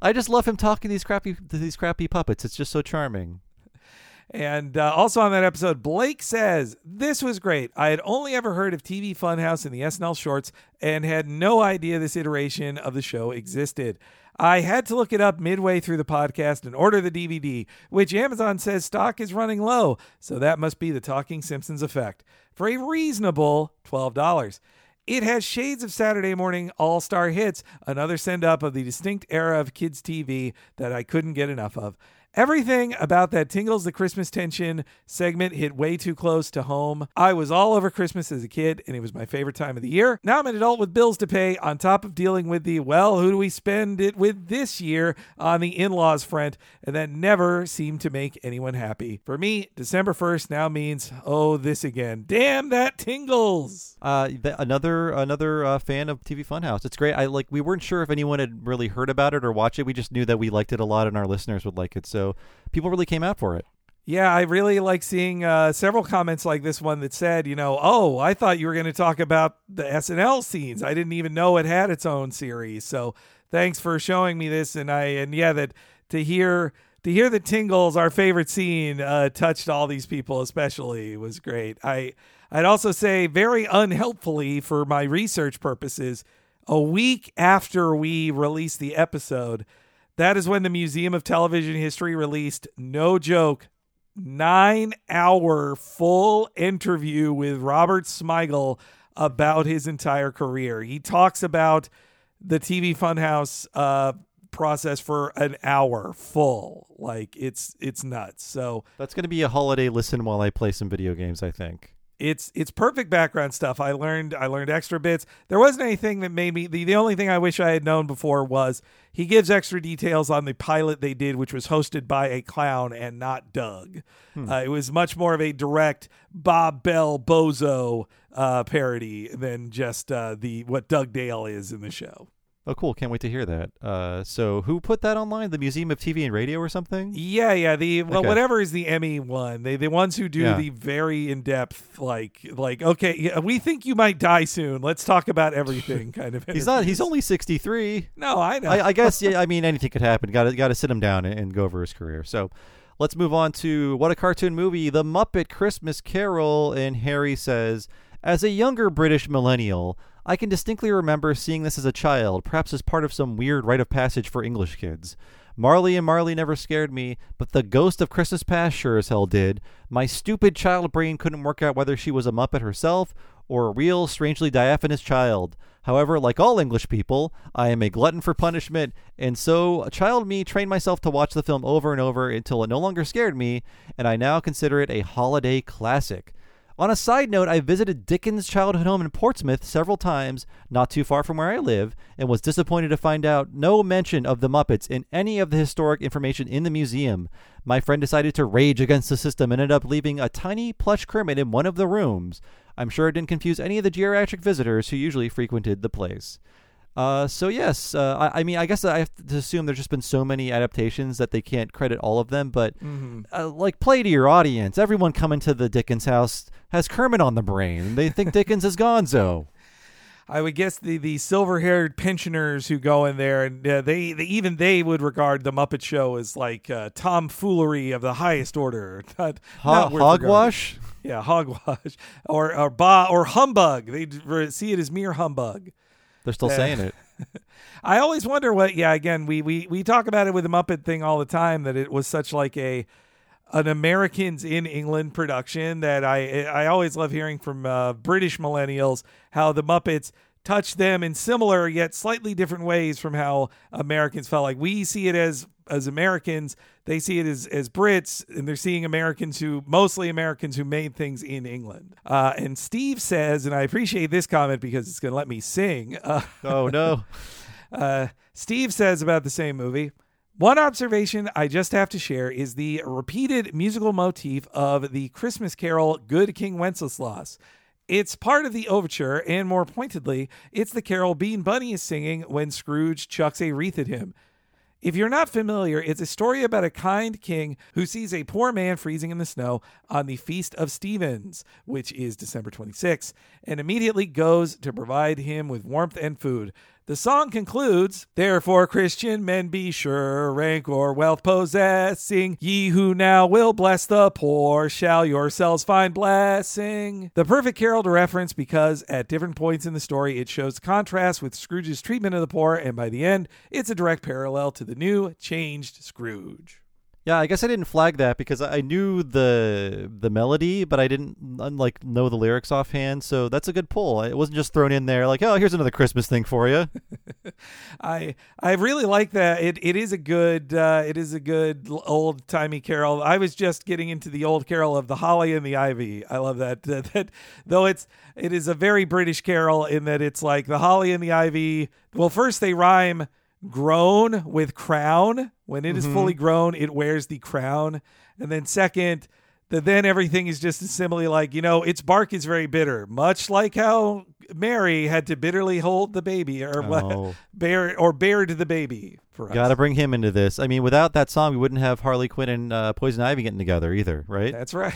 I just love him talking to these crappy to these crappy puppets. It's just so charming. And uh, also on that episode, Blake says, This was great. I had only ever heard of TV Funhouse in the SNL shorts and had no idea this iteration of the show existed. I had to look it up midway through the podcast and order the DVD, which Amazon says stock is running low. So that must be the Talking Simpsons effect for a reasonable $12. It has shades of Saturday morning all star hits, another send up of the distinct era of kids' TV that I couldn't get enough of. Everything about that Tingles the Christmas Tension segment hit way too close to home. I was all over Christmas as a kid, and it was my favorite time of the year. Now I'm an adult with bills to pay, on top of dealing with the, well, who do we spend it with this year on the in laws front, and that never seemed to make anyone happy. For me, December 1st now means, oh, this again. Damn that Tingles! Uh, th- another another uh, fan of TV Funhouse. It's great. I like. We weren't sure if anyone had really heard about it or watched it. We just knew that we liked it a lot, and our listeners would like it. So people really came out for it. Yeah, I really like seeing uh, several comments like this one that said, you know, oh, I thought you were going to talk about the SNL scenes. I didn't even know it had its own series. So thanks for showing me this. And I and yeah, that to hear to hear the tingles, our favorite scene, uh, touched all these people especially was great. I I'd also say very unhelpfully for my research purposes, a week after we released the episode. That is when the Museum of Television History released, no joke, nine hour full interview with Robert Smigel about his entire career. He talks about the TV Funhouse uh, process for an hour full. Like it's it's nuts. So That's going to be a holiday listen while I play some video games. I think. It's it's perfect background stuff. I learned I learned extra bits. There wasn't anything that made me the, the only thing I wish I had known before was he gives extra details on the pilot they did, which was hosted by a clown and not Doug. Uh, it was much more of a direct Bob Bell bozo uh, parody than just uh, the what Doug Dale is in the show. Oh, cool! Can't wait to hear that. Uh, so who put that online? The Museum of TV and Radio or something? Yeah, yeah. The well, Okay. whatever is the Emmy one. They the ones who do Yeah. the very in depth, like like okay, yeah, we think you might die soon. Let's talk about everything. Kind of. He's not. He's only sixty three. No, I know. I, I guess. Yeah. I mean, anything could happen. Got to got to sit him down and, and go over his career. So. Let's move on to what a cartoon movie, The Muppet Christmas Carol. And Harry says, As a younger British millennial, I can distinctly remember seeing this as a child, perhaps as part of some weird rite of passage for English kids. Marley and Marley never scared me, but the ghost of Christmas Past sure as hell did. My stupid child brain couldn't work out whether she was a Muppet herself or a real, strangely diaphanous child. However, like all English people, I am a glutton for punishment, and so child me trained myself to watch the film over and over until it no longer scared me, and I now consider it a holiday classic. On a side note, I visited Dickens' childhood home in Portsmouth several times, not too far from where I live, and was disappointed to find out no mention of the Muppets in any of the historic information in the museum. My friend decided to rage against the system and ended up leaving a tiny plush Kermit in one of the rooms. I'm sure it didn't confuse any of the geriatric visitors who usually frequented the place. Uh, so yes, uh, I, I, mean, I guess I have to assume there's just been so many adaptations that they can't credit all of them. But Mm-hmm. uh, like, play to your audience. Everyone coming to the Dickens house has Kermit on the brain. They think Dickens is Gonzo. I would guess the, the silver haired pensioners who go in there and uh, they, they even they would regard the Muppet Show as like uh, tomfoolery of the highest order. Not, not hogwash. Yeah, hogwash or or ba or humbug. They see it as mere humbug. They're still saying it. I always wonder what. Yeah, again, we we we talk about it with the Muppet thing all the time that it was such like a an Americans in England production that I I always love hearing from uh, British millennials how the Muppets touch them in similar yet slightly different ways from how Americans felt like we see it as as Americans they see it as as Brits and they're seeing Americans who mostly Americans who made things in England uh, and Steve says and I appreciate this comment because it's going to let me sing uh, Oh no. uh, Steve says about the same movie. One observation I just have to share is the repeated musical motif of the Christmas carol Good King Wenceslas. It's part of the overture, and more pointedly, it's the carol Bean Bunny is singing when Scrooge chucks a wreath at him. If you're not familiar, it's a story about a kind king who sees a poor man freezing in the snow on the Feast of Stevens, which is December 26, and immediately goes to provide him with warmth and food. The song concludes, Therefore, Christian men be sure, rank or wealth possessing, ye who now will bless the poor, shall yourselves find blessing. The perfect carol to reference because at different points in the story it shows contrast with Scrooge's treatment of the poor, and by the end, it's a direct parallel to the new, changed Scrooge. Yeah, I guess I didn't flag that because I knew the the melody, but I didn't uh, like know the lyrics offhand. So that's a good pull. It wasn't just thrown in there like, oh, here's another Christmas thing for you. I I really like that. It it is a good uh, it is a good old timey carol. I was just getting into the old carol of the holly and the ivy. I love that. That, that though it's it is a very British carol in that it's like the holly and the ivy. Well, first they rhyme grown with crown. When it is fully grown, it wears the crown. And then second, that then everything is just a simile like, you know, its bark is very bitter, much like how Mary had to bitterly hold the baby or Oh. bear or bared the baby for us. Got to bring him into this. I mean, without that song, we wouldn't have Harley Quinn and uh, Poison Ivy getting together either, right? That's right.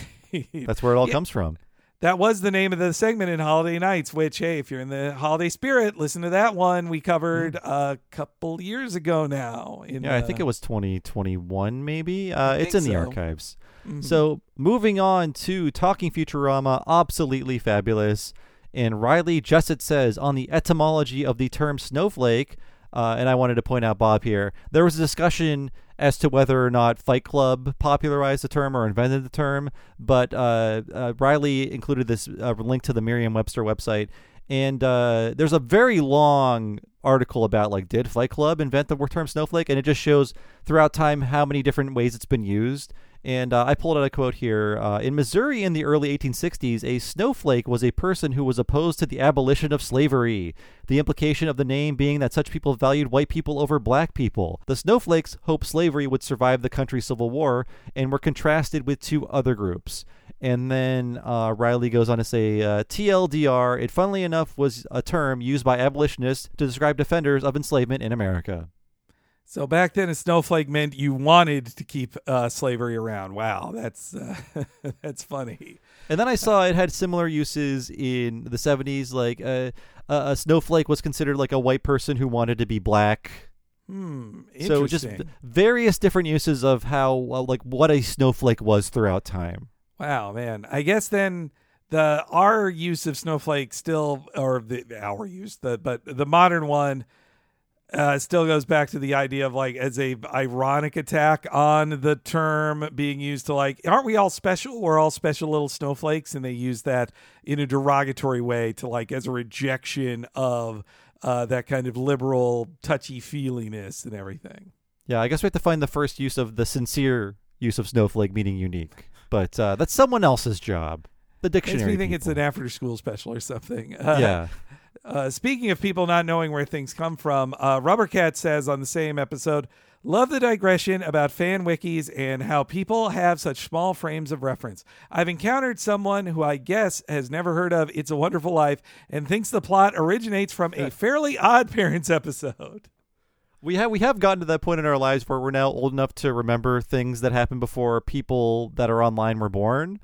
That's where it all Yeah. comes from. That was the name of the segment in Holiday Nights, which, hey, if you're in the holiday spirit, listen to that one we covered a couple years ago now. Yeah, I think it was 2021, maybe. Uh, it's in the so. archives. Mhm. So, moving on to Talking Futurama, absolutely fabulous. And Riley Jessup says on the etymology of the term snowflake, uh, and I wanted to point out, Bob, here, there was a discussion as to whether or not Fight Club popularized the term or invented the term, but uh, uh, Riley included this uh, link to the Merriam Webster website. And uh, there's a very long article about like did Fight Club invent the term snowflake, and it just shows throughout time how many different ways it's been used. And uh, I pulled out a quote here. Uh, in Missouri in the early 1860s, a snowflake was a person who was opposed to the abolition of slavery. The implication of the name being that such people valued white people over black people. The snowflakes hoped slavery would survive the country's civil war and were contrasted with two other groups. And then uh, Riley goes on to say, uh, TLDR, it funnily enough was a term used by abolitionists to describe defenders of enslavement in America. So back then, a snowflake meant you wanted to keep uh, slavery around. Wow, that's uh, that's funny. And then I saw it had similar uses in the 70s. Like uh, a, snowflake was considered like a white person who wanted to be black. Hmm. So just various different uses of how, uh, like, what a snowflake was throughout time. Wow, man. I guess then the our use of snowflake still or the our use the but the modern one uh, still goes back to the idea of like as a ironic attack on the term being used to like aren't we all special we're all special little snowflakes and they use that in a derogatory way to like as a rejection of uh, that kind of liberal touchy feeliness and everything Yeah, I guess we have to find the first use of the sincere use of snowflake meaning unique, but uh, that's someone else's job. The makes dictionary. me think it's an after school special or something uh, yeah. Uh, speaking of people not knowing where things come from, uh, Rubber Cat says on the same episode, Love the digression about fan wikis and how people have such small frames of reference. I've encountered someone who I guess has never heard of It's a Wonderful Life and thinks the plot originates from a fairly odd parents episode. We have we have gotten to that point in our lives where we're now old enough to remember things that happened before people that are online were born.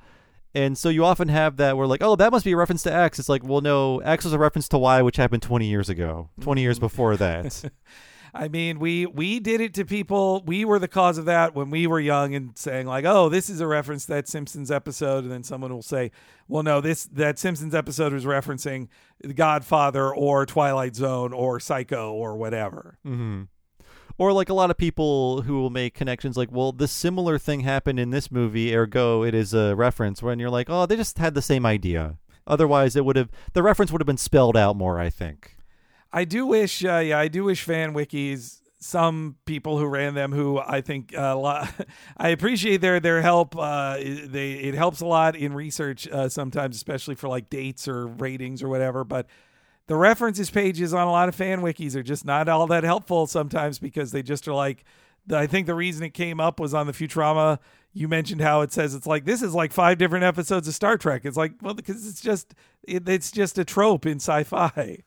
And so you often have that where like, oh, that must be a reference to X. It's like, well, no, X was a reference to Y, which happened 20 years ago, 20 years before that. I mean, we we did it to people. We were the cause of that when we were young and saying like, "Oh, this is a reference to that Simpsons episode," and then someone will say, "Well, no, this that Simpsons episode was referencing The Godfather or Twilight Zone or Psycho or whatever." hmm Or like a lot of people who will make connections like, well, this similar thing happened in this movie, ergo it is a reference. When you're like, oh, they just had the same idea. Otherwise, it would have the reference would have been spelled out more. I think. I do wish, uh, yeah, I do wish fan wikis. Some people who ran them, who I think uh, lot, I appreciate their their help. Uh, they it helps a lot in research uh, sometimes, especially for like dates or ratings or whatever. But the references pages on a lot of fan wikis are just not all that helpful sometimes because they just are like. I think the reason it came up was on the Futurama. You mentioned how it says it's like this is like five different episodes of Star Trek. It's like well because it's just it, it's just a trope in sci-fi.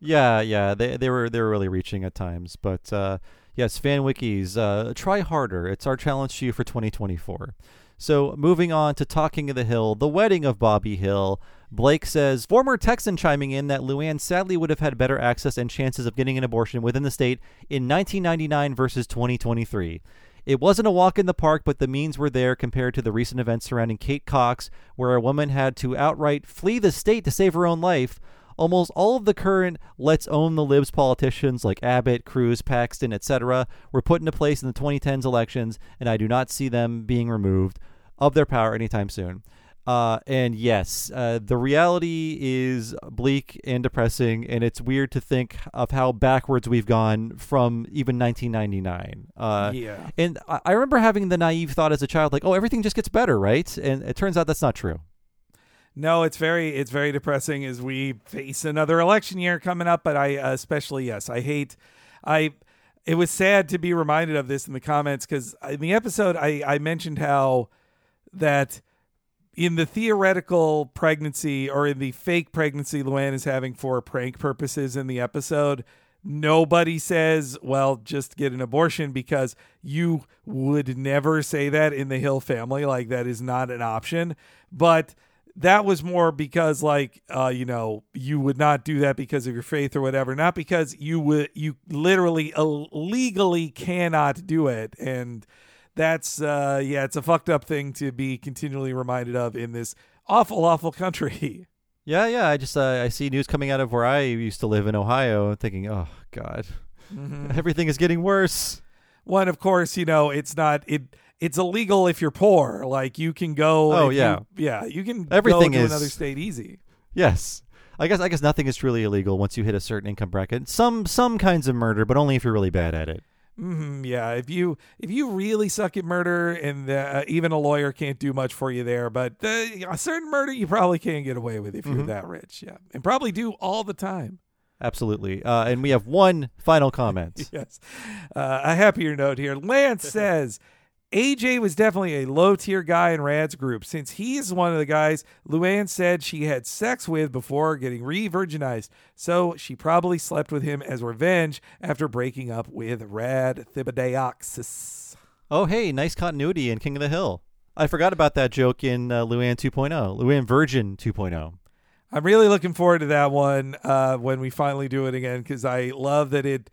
Yeah, yeah, they they were they were really reaching at times, but uh, yes, fan wikis, uh, try harder. It's our challenge to you for 2024. So moving on to talking of the Hill, the wedding of Bobby Hill. Blake says former Texan chiming in that Luanne sadly would have had better access and chances of getting an abortion within the state in 1999 versus 2023. It wasn't a walk in the park, but the means were there compared to the recent events surrounding Kate Cox, where a woman had to outright flee the state to save her own life. Almost all of the current let's own the libs politicians like Abbott, Cruz, Paxton, etc. were put into place in the 2010s elections, and I do not see them being removed of their power anytime soon. Uh, and yes, uh, the reality is bleak and depressing, and it's weird to think of how backwards we've gone from even 1999. Uh, Yeah. And I, I remember having the naive thought as a child, like, oh, everything just gets better, right? And it turns out that's not true. No, it's very it's very depressing as we face another election year coming up. But I especially yes, I hate I. It was sad to be reminded of this in the comments because in the episode I I mentioned how that in the theoretical pregnancy or in the fake pregnancy Luanne is having for prank purposes in the episode, nobody says, well, just get an abortion because you would never say that in the Hill family. Like, that is not an option. But that was more because like uh you know you would not do that because of your faith or whatever not because you would you literally illegally cannot do it and that's uh yeah it's a fucked up thing to be continually reminded of in this awful awful country Yeah, yeah. I just uh, I see news coming out of where I used to live in Ohio, thinking, oh God, everything is getting worse. one of course you know it's not it it's illegal if you're poor like you can go Oh, if you- yeah. yeah you can Everything go to is- another state easy Yes. I guess I guess nothing is truly illegal once you hit a certain income bracket. Some some kinds of murder, but only if you're really bad at it. Hmm yeah, if you if you really suck at murder, and uh, even a lawyer can't do much for you there, but uh, a certain murder you probably can't get away with if you're that rich, yeah, and probably do all the time. Absolutely. Uh, and we have one final comment. Yes, uh, a happier note here. Lance says. AJ was definitely a low tier guy in Rad's group since he's one of the guys Luanne said she had sex with before getting re virginized. So she probably slept with him as revenge after breaking up with Rad Thibodeoxis. oh, hey, nice continuity in King of the Hill. I forgot about that joke in uh, Luanne 2.0, Luanne Virgin oh. 2.0. I'm really looking forward to that one uh, when we finally do it again because I love that it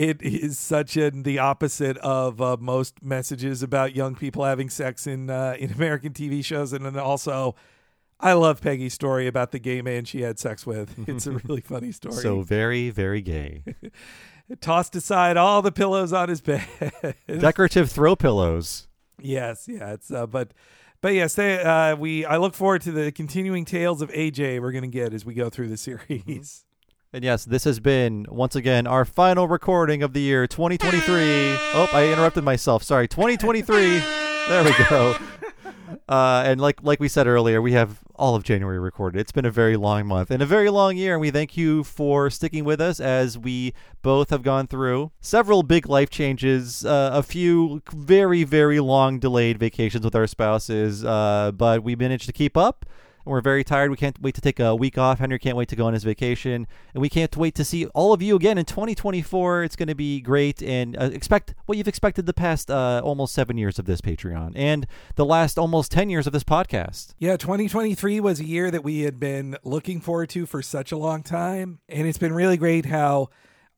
it is such a the opposite of uh, most messages about young people having sex in uh, in American TV shows, and then also I love Peggy's story about the gay man she had sex with. It's a really funny story. So very, very gay. tossed aside all the pillows on his bed. Decorative throw pillows. yes, yeah, it's uh, but but yes, they, uh, we I look forward to the continuing tales of AJ we're gonna get as we go through the series. And yes, this has been once again our final recording of the year 2023. Oh, I interrupted myself. Sorry, 2023. there we go. Uh, and like like we said earlier, we have all of January recorded. It's been a very long month and a very long year, and we thank you for sticking with us as we both have gone through several big life changes, uh, a few very very long delayed vacations with our spouses, uh, but we managed to keep up and we're very tired. We can't wait to take a week off. Henry can't wait to go on his vacation, and we can't wait to see all of you again in 2024. It's going to be great, and uh, expect what you've expected the past uh, almost seven years of this Patreon and the last almost 10 years of this podcast. Yeah, 2023 was a year that we had been looking forward to for such a long time, and it's been really great how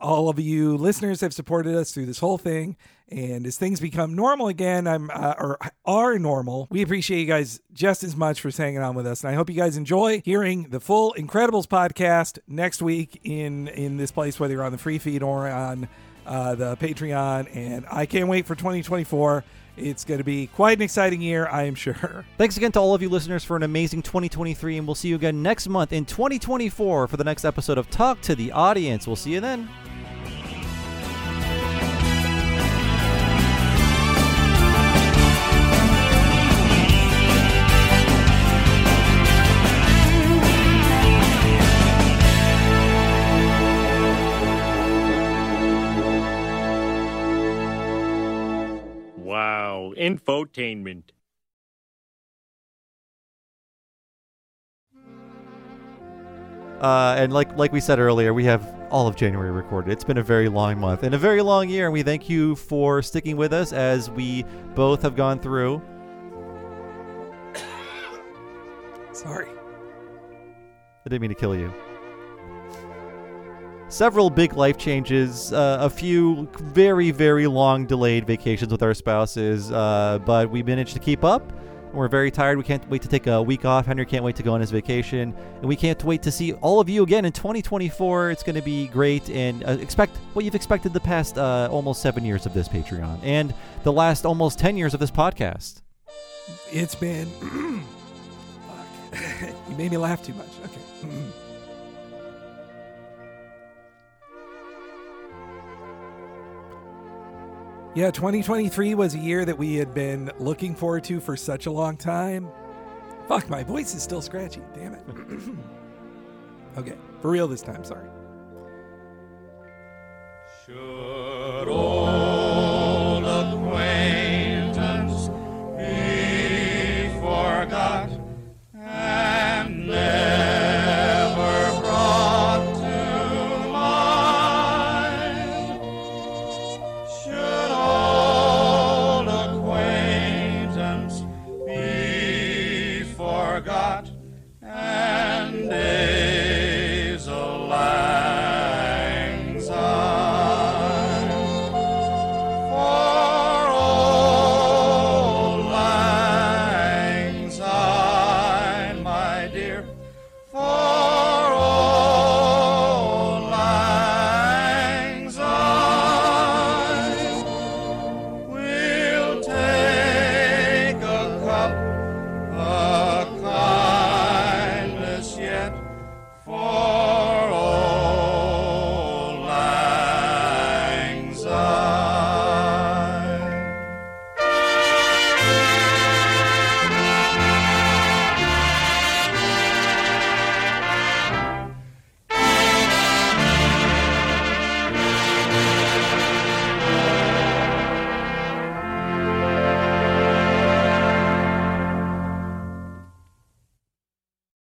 all of you listeners have supported us through this whole thing. And as things become normal again, I'm uh, or are normal, we appreciate you guys just as much for hanging on with us. And I hope you guys enjoy hearing the full Incredibles podcast next week in in this place, whether you're on the free feed or on uh, the Patreon. And I can't wait for 2024. It's going to be quite an exciting year, I am sure. Thanks again to all of you listeners for an amazing 2023, and we'll see you again next month in 2024 for the next episode of Talk to the Audience. We'll see you then. Infotainment. Uh, and like like we said earlier, we have all of January recorded. It's been a very long month and a very long year, and we thank you for sticking with us as we both have gone through. Sorry. I didn't mean to kill you. Several big life changes, uh, a few very, very long delayed vacations with our spouses, uh, but we managed to keep up. We're very tired. We can't wait to take a week off. Henry can't wait to go on his vacation. And we can't wait to see all of you again in 2024. It's going to be great. And uh, expect what you've expected the past uh, almost seven years of this Patreon and the last almost 10 years of this podcast. It's been. you made me laugh too much. Okay. yeah, 2023 was a year that we had been looking forward to for such a long time. Fuck, my voice is still scratchy. Damn it. okay, for real this time. Sorry. Should old acquaintance be forgot